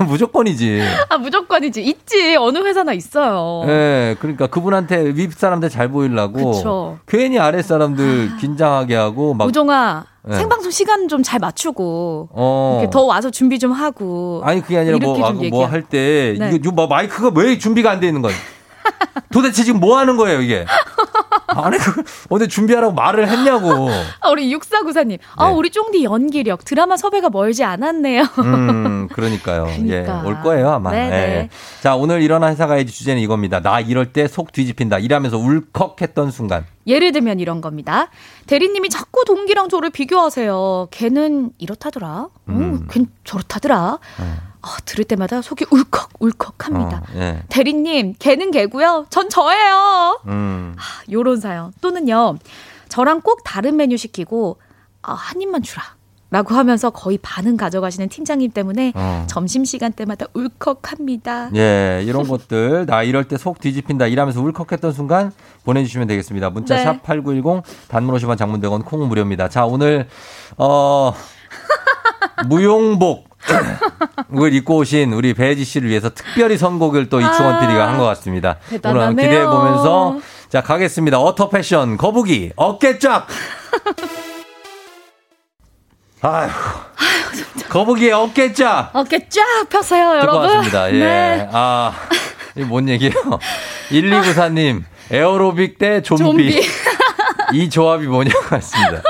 무조건이지. 아, 무조건이지. 있지. 어느 회사나 있어요. 예, 네, 그러니까 그분한테 윗 사람들 잘 보이려고. 그쵸. 괜히 아랫 사람들 긴장하게 하고 막. 우종아, 네. 생방송 시간 좀 잘 맞추고 어. 이렇게 더 와서 준비 좀 하고 아니 그게 아니라 뭐 할때 뭐 네. 이거 뭐 마이크가 왜 준비가 안 돼 있는 거야? 도대체 지금 뭐 하는 거예요 이게? 아니, 그, 어제 준비하라고 말을 했냐고. 아, 우리 육사구사님. 아, 네. 우리 쫑디 연기력. 드라마 섭외가 멀지 않았네요. 음, 그러니까요. 예, 그러니까. 예, 올 거예요, 아마. 네, 네. 예. 자, 오늘 일어난 회사 가야지 주제는 이겁니다. 나 이럴 때 속 뒤집힌다. 일하면서 울컥했던 순간. 예를 들면 이런 겁니다. 대리님이 자꾸 동기랑 저를 비교하세요. 걔는 이렇다더라. 음. 오, 걘 저렇다더라. 음. 어, 들을 때마다 속이 울컥 울컥합니다. 어, 예. 대리님, 걔는 걔고요. 전 저예요. 음. 아, 요런 사연. 또는요. 저랑 꼭 다른 메뉴 시키고 아, 한 입만 주라. 라고 하면서 거의 반은 가져가시는 팀장님 때문에 어. 점심시간 때마다 울컥합니다. 예, 이런 것들, 나 이럴 때 속 뒤집힌다, 이러면서 울컥했던 순간 보내주시면 되겠습니다. 문자 네. 샵8910, 단문 50원 장문 100원, 콩은 무료입니다. 자, 오늘, 어, 무용복. 을 입고 오신 우리 배지 씨를 위해서 특별히 선곡을 또 이충원 아, PD가 한 것 같습니다. 대단하네요. 오늘 기대해 보면서 자 가겠습니다. 어터 패션 거북이 어깨 쫙. 아휴. 거북이 어깨 쫙. 어깨 쫙 펴세요, 여러분. 고맙습니다. 예. 네. 아, 이뭔 얘기예요? 1294님, 에어로빅 대 좀비. 좀비. 이 조합이 뭐냐고 했습니다.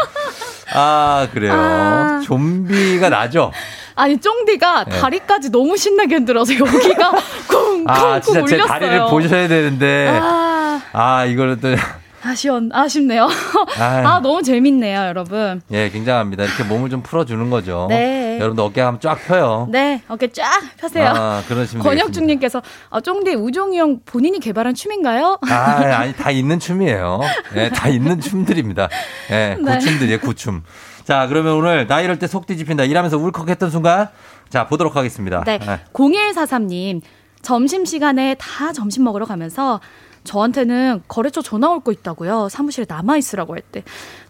아, 그래요. 아. 좀비가 나죠? 아니, 쫑디가 네. 다리까지 너무 신나게 흔들어서 여기가 쿵쿵쿵 아, 진짜 울렸어요. 제 다리를 보셔야 되는데. 아, 아 이거를 또. 아쉬운, 아쉽네요. 아, 너무 재밌네요, 여러분. 예, 굉장합니다. 이렇게 몸을 좀 풀어주는 거죠. 네. 여러분도 어깨 한번 쫙 펴요. 네, 어깨 쫙 펴세요. 아, 그러시면 권혁중님께서, 아, 쫑디 우종이 형 본인이 개발한 춤인가요? 아, 아니, 다 있는 춤이에요. 예, 다 있는 춤들입니다. 예, 네. 구춤들이에요, 구춤. 자, 그러면 오늘 나 이럴 때 속 뒤집힌다. 일하면서 울컥했던 순간, 자, 보도록 하겠습니다. 네. 네. 0143님, 점심시간에 다 점심 먹으러 가면서 저한테는 거래처 전화 올 거 있다고요. 사무실에 남아 있으라고 할 때.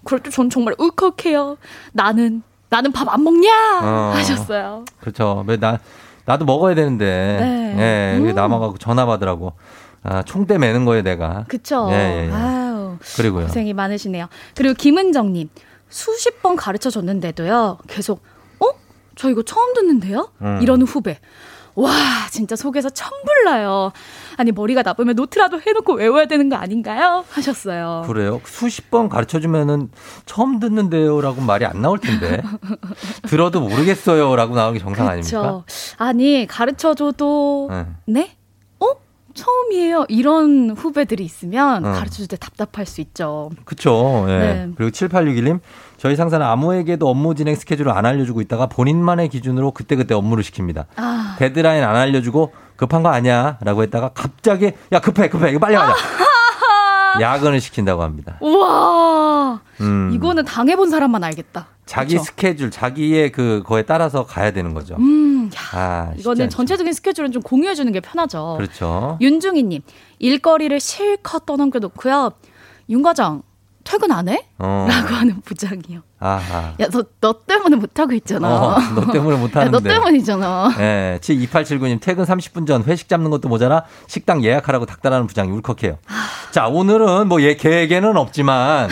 그럴 때 전 정말 울컥해요. 나는 나는 밥 안 먹냐 어, 하셨어요. 그렇죠. 왜 나 나도 먹어야 되는데. 네. 예, 음. 남아가고 전화 받으라고. 아, 총대 매는 거예요, 내가. 그쵸. 예, 예, 예. 아유. 그리고요. 고생이 많으시네요. 그리고 김은정님. 수십 번 가르쳐 줬는데도요. 계속 저 이거 처음 듣는데요? 음. 이러는 후배. 와, 진짜 속에서 천불 나요. 아니, 머리가 나쁘면 노트라도 해놓고 외워야 되는 거 아닌가요? 하셨어요. 그래요? 수십 번 가르쳐 주면은 처음 듣는데요? 라고 말이 안 나올 텐데. 들어도 모르겠어요? 라고 나오는 게 정상 그렇죠. 아닙니까? 아니, 가르쳐 줘도, 네? 네? 처음이에요. 이런 후배들이 있으면 어. 가르쳐 줄 때 답답할 수 있죠. 그렇죠. 예. 네. 그리고 7861님, 저희 상사는 아무에게도 업무 진행 스케줄을 안 알려주고 있다가 본인만의 기준으로 그때그때 업무를 시킵니다. 아. 데드라인 안 알려주고 급한 거 아니야 라고 했다가 갑자기 야 급해 급해 이거 빨리 하자. 야근을 시킨다고 합니다. 우와. 음. 이거는 당해본 사람만 알겠다. 자기 그렇죠? 스케줄, 자기의 그 거에 따라서 가야 되는 거죠. 음, 야, 아, 이거는. 전체적인 스케줄은 좀 공유해 주는 게 편하죠. 그렇죠. 윤중희 님 일거리를 실컷 떠넘겨 놓고요. 윤 과장 퇴근 안 해? 어. 라고 하는 부장이요. 아하. 야, 너, 너 때문에 못하고 있잖아. 어, 너 때문에 못하는데. 너 때문이잖아. 네, 2879님, 퇴근 30분 전 회식 잡는 것도 모자라 식당 예약하라고 닥달하는 부장이 울컥해요. 아. 자, 오늘은 뭐 예, 계획에는 없지만,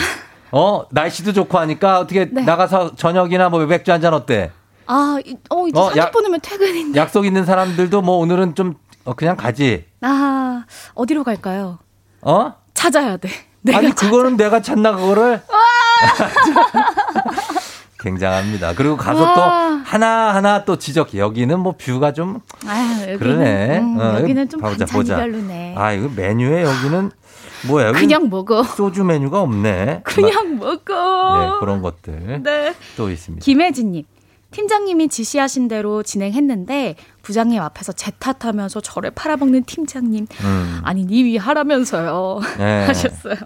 어, 날씨도 좋고 하니까 어떻게 네. 나가서 저녁이나 뭐 맥주 한 잔 어때? 아, 어, 이제 어, 30분이면 퇴근인데. 약속 있는 사람들도 뭐 오늘은 좀 어, 그냥 가지. 아, 어디로 갈까요? 어? 찾아야 돼. 아니, 그거는 내가 찾나, 그거를? 굉장합니다. 그리고 가서 와. 또 하나하나 또 지적. 여기는 뭐 뷰가 좀. 아 여기는, 그러네. 음, 어, 여기는 좀 보자, 보자. 별로네. 아, 이거 메뉴에 여기는 뭐야? 그냥 먹어. 소주 메뉴가 없네. 그냥 먹어. 네, 그런 것들. 네. 또 있습니다. 김혜진님. 팀장님이 지시하신 대로 진행했는데 부장님 앞에서 제 탓하면서 저를 팔아먹는 팀장님. 음. 아니 니위 하라면서요. 네. 하셨어요.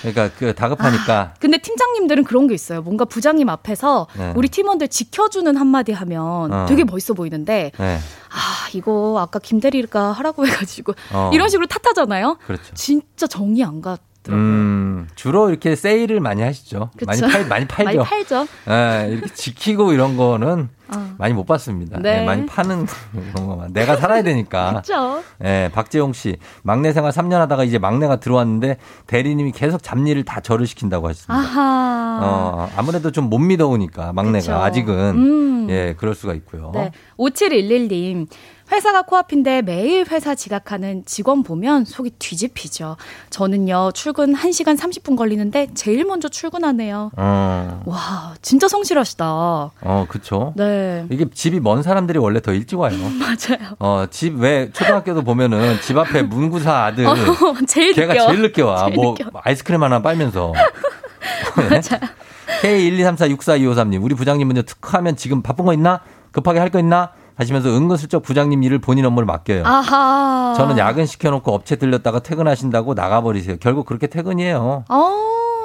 그러니까 그 다급하니까. 아, 근데 팀장님들은 그런 게 있어요. 뭔가 부장님 앞에서 네. 우리 팀원들 지켜주는 한마디 하면 어. 되게 멋있어 보이는데 네. 아 이거 아까 김 대리가 하라고 해가지고 어. 이런 식으로 탓하잖아요. 그렇죠. 진짜 정이 안 가. 음, 주로 이렇게 세일을 많이 하시죠. 그쵸? 많이 팔 많이 팔죠. 많이 팔죠. 네, 이렇게 지키고 이런 거는 어. 많이 못 봤습니다. 네. 네, 많이 파는 그런 거만. 내가 살아야 되니까. 그렇죠. 네, 박재용 씨 막내 생활 3년 하다가 이제 막내가 들어왔는데 대리님이 계속 잡일을 다 저를 시킨다고 하셨습니다. 아하. 어, 아무래도 좀 못 믿어오니까 막내가 그쵸. 아직은 음. 예, 그럴 수가 있고요. 네. 5711님. 회사가 코앞인데 매일 회사 지각하는 직원 보면 속이 뒤집히죠. 저는요, 출근 1시간 30분 걸리는데 제일 먼저 출근하네요. 어. 와, 진짜 성실하시다. 어, 그쵸. 네. 이게 집이 먼 사람들이 원래 더 일찍 와요. 맞아요. 어, 집 왜 초등학교도 보면은 집 앞에 문구사 아들. 어, 제일 걔가 늦게 제일 늦게 와. 제일 뭐 늦게 아이스크림 하나 빨면서. 맞아요. K1234253님, 우리 부장님은요, 툭하면 지금 바쁜 거 있나? 급하게 할 거 있나? 하시면서 은근슬쩍 부장님 일을 본인 업무를 맡겨요. 아하. 저는 야근 시켜놓고 업체 들렸다가 퇴근하신다고 나가버리세요. 결국 그렇게 퇴근이에요. 어,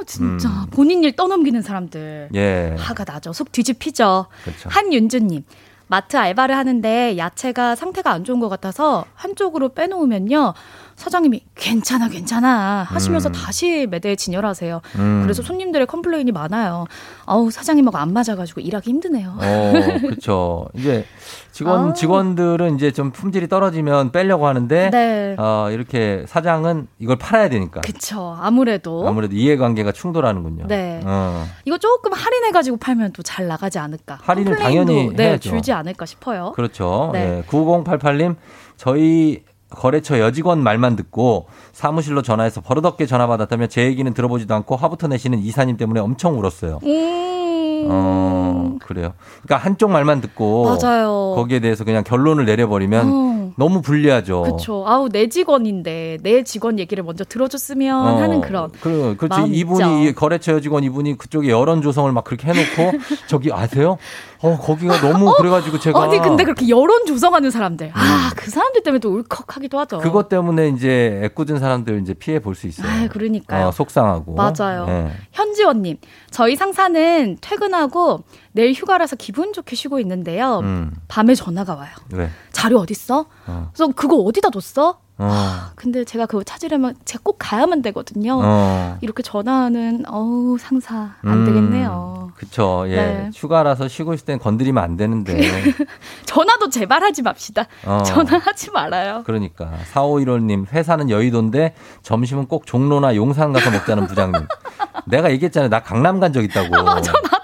진짜 음. 본인 일 떠넘기는 사람들. 예. 화가 나죠. 속 뒤집히죠. 그렇죠. 한윤주님. 마트 알바를 하는데 야채가 상태가 안 좋은 것 같아서 한쪽으로 빼놓으면요. 사장님이 괜찮아 괜찮아 하시면서 음. 다시 매대에 진열하세요. 음. 그래서 손님들의 complain이 많아요. 아우 사장님하고 안 맞아가지고 일하기 힘드네요. 어, 그렇죠. 이제 직원 아. 직원들은 이제 좀 품질이 떨어지면 빼려고 하는데 네. 어, 이렇게 사장은 이걸 팔아야 되니까. 그렇죠. 아무래도 아무래도 이해관계가 충돌하는군요. 네. 어. 이거 조금 할인해가지고 팔면 또 잘 나가지 않을까. 할인을 당연히 네, 해야죠. 줄지 않을까 싶어요. 그렇죠. 네. 네. 9088님 저희 거래처 여직원 말만 듣고 사무실로 전화해서 버릇없게 전화 받았다며 제 얘기는 들어보지도 않고 화부터 내시는 이사님 때문에 엄청 울었어요. 음. 어, 그래요. 그러니까 한쪽 말만 듣고 맞아요. 거기에 대해서 그냥 결론을 내려버리면 어. 너무 불리하죠. 그렇죠. 아우 내 직원인데 내 직원 얘기를 먼저 들어줬으면 어. 하는 그런. 그, 그렇지. 이분이 있죠. 거래처 여직원 이분이 그쪽에 여론 조성을 막 그렇게 해놓고 저기 아세요? 어, 거기가 너무 어? 그래가지고 제가. 아니, 근데 그렇게 여론 조성하는 사람들. 아, 음. 그 사람들 때문에 또 울컥하기도 하죠. 그것 때문에 이제 애꿎은 사람들 이제 피해 볼 수 있어요. 아, 그러니까요. 어, 속상하고. 맞아요. 네. 현지원님, 저희 상사는 퇴근하고 내일 휴가라서 기분 좋게 쉬고 있는데요. 음. 밤에 전화가 와요. 왜? 자료 어딨어? 어. 그래서 그거 어디다 뒀어? 어. 아, 근데 제가 그거 찾으려면 제가 꼭 가야만 되거든요. 어. 이렇게 전화하는 어우 상사 안 음, 되겠네요. 그쵸. 예. 네. 휴가라서 쉬고 있을 땐 건드리면 안 되는데. 전화도 제발 하지 맙시다. 어. 전화하지 말아요. 그러니까 4515님 회사는 여의도인데 점심은 꼭 종로나 용산 가서 먹자는 부장님. 내가 얘기했잖아요. 나 강남 간 적 있다고. 아, 맞아 나도.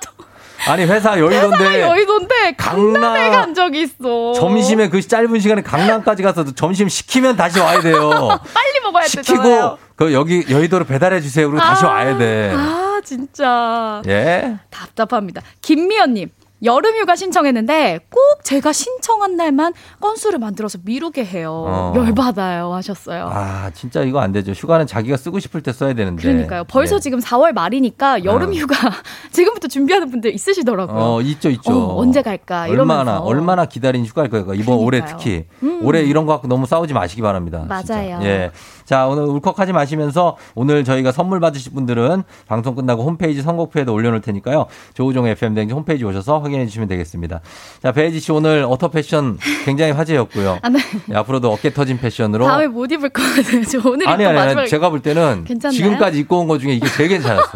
아니 회사 여의도인데 여의도인데 강남에 간 적이 있어. 점심에 그 짧은 시간에 강남까지 가서 점심 시키면 다시 와야 돼요. 빨리 먹어야 시키고 되잖아요. 그 여기 여의도로 배달해 주세요. 그리고 아, 다시 와야 돼. 아 진짜. 예. 답답합니다. 김미연님. 여름 휴가 신청했는데 꼭 제가 신청한 날만 건수를 만들어서 미루게 해요. 어. 열받아요 하셨어요. 아 진짜 이거 안 되죠. 휴가는 자기가 쓰고 싶을 때 써야 되는데. 그러니까요. 벌써 네. 지금 4월 말이니까 여름휴가 어. 지금부터 준비하는 분들 있으시더라고요. 어 있죠 있죠. 어, 언제 갈까 이러면서. 얼마나 얼마나 기다린 휴가일 거예요. 이번 그러니까요. 올해 특히 음. 올해 이런 거 갖고 너무 싸우지 마시기 바랍니다. 맞아요. 진짜. 예. 자 오늘 울컥하지 마시면서 오늘 저희가 선물 받으실 분들은 방송 끝나고 홈페이지 선곡표에도 올려놓을 테니까요. 조우종 FM 댕지 홈페이지 오셔서 확인해 주시면 되겠습니다. 자, 배혜지 씨 오늘 어터 패션 굉장히 화제였고요. 아, 네. 네, 앞으로도 어깨 터진 패션으로. 다음에 못 입을 것 같아요. 저 오늘 아니, 아니, 아니, 제가 볼 때는 괜찮나요? 지금까지 입고 온것 중에 이게 제일 괜찮았어요.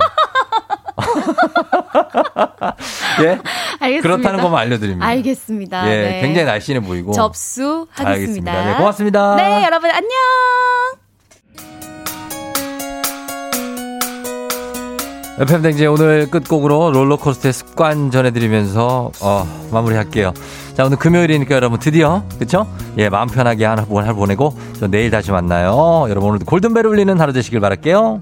예? 알겠습니다. 그렇다는 것만 알려드립니다. 알겠습니다. 예, 네. 굉장히 날씬해 보이고. 접수하겠습니다. 알겠습니다. 네, 고맙습니다. 네, 여러분 안녕. FM댕제 오늘 끝곡으로 롤러코스터의 습관 전해드리면서 어, 마무리할게요. 자 오늘 금요일이니까 여러분 드디어 그쵸? 예 마음 편하게 하루 보내고 저 내일 다시 만나요. 여러분 오늘도 골든벨 울리는 하루 되시길 바랄게요.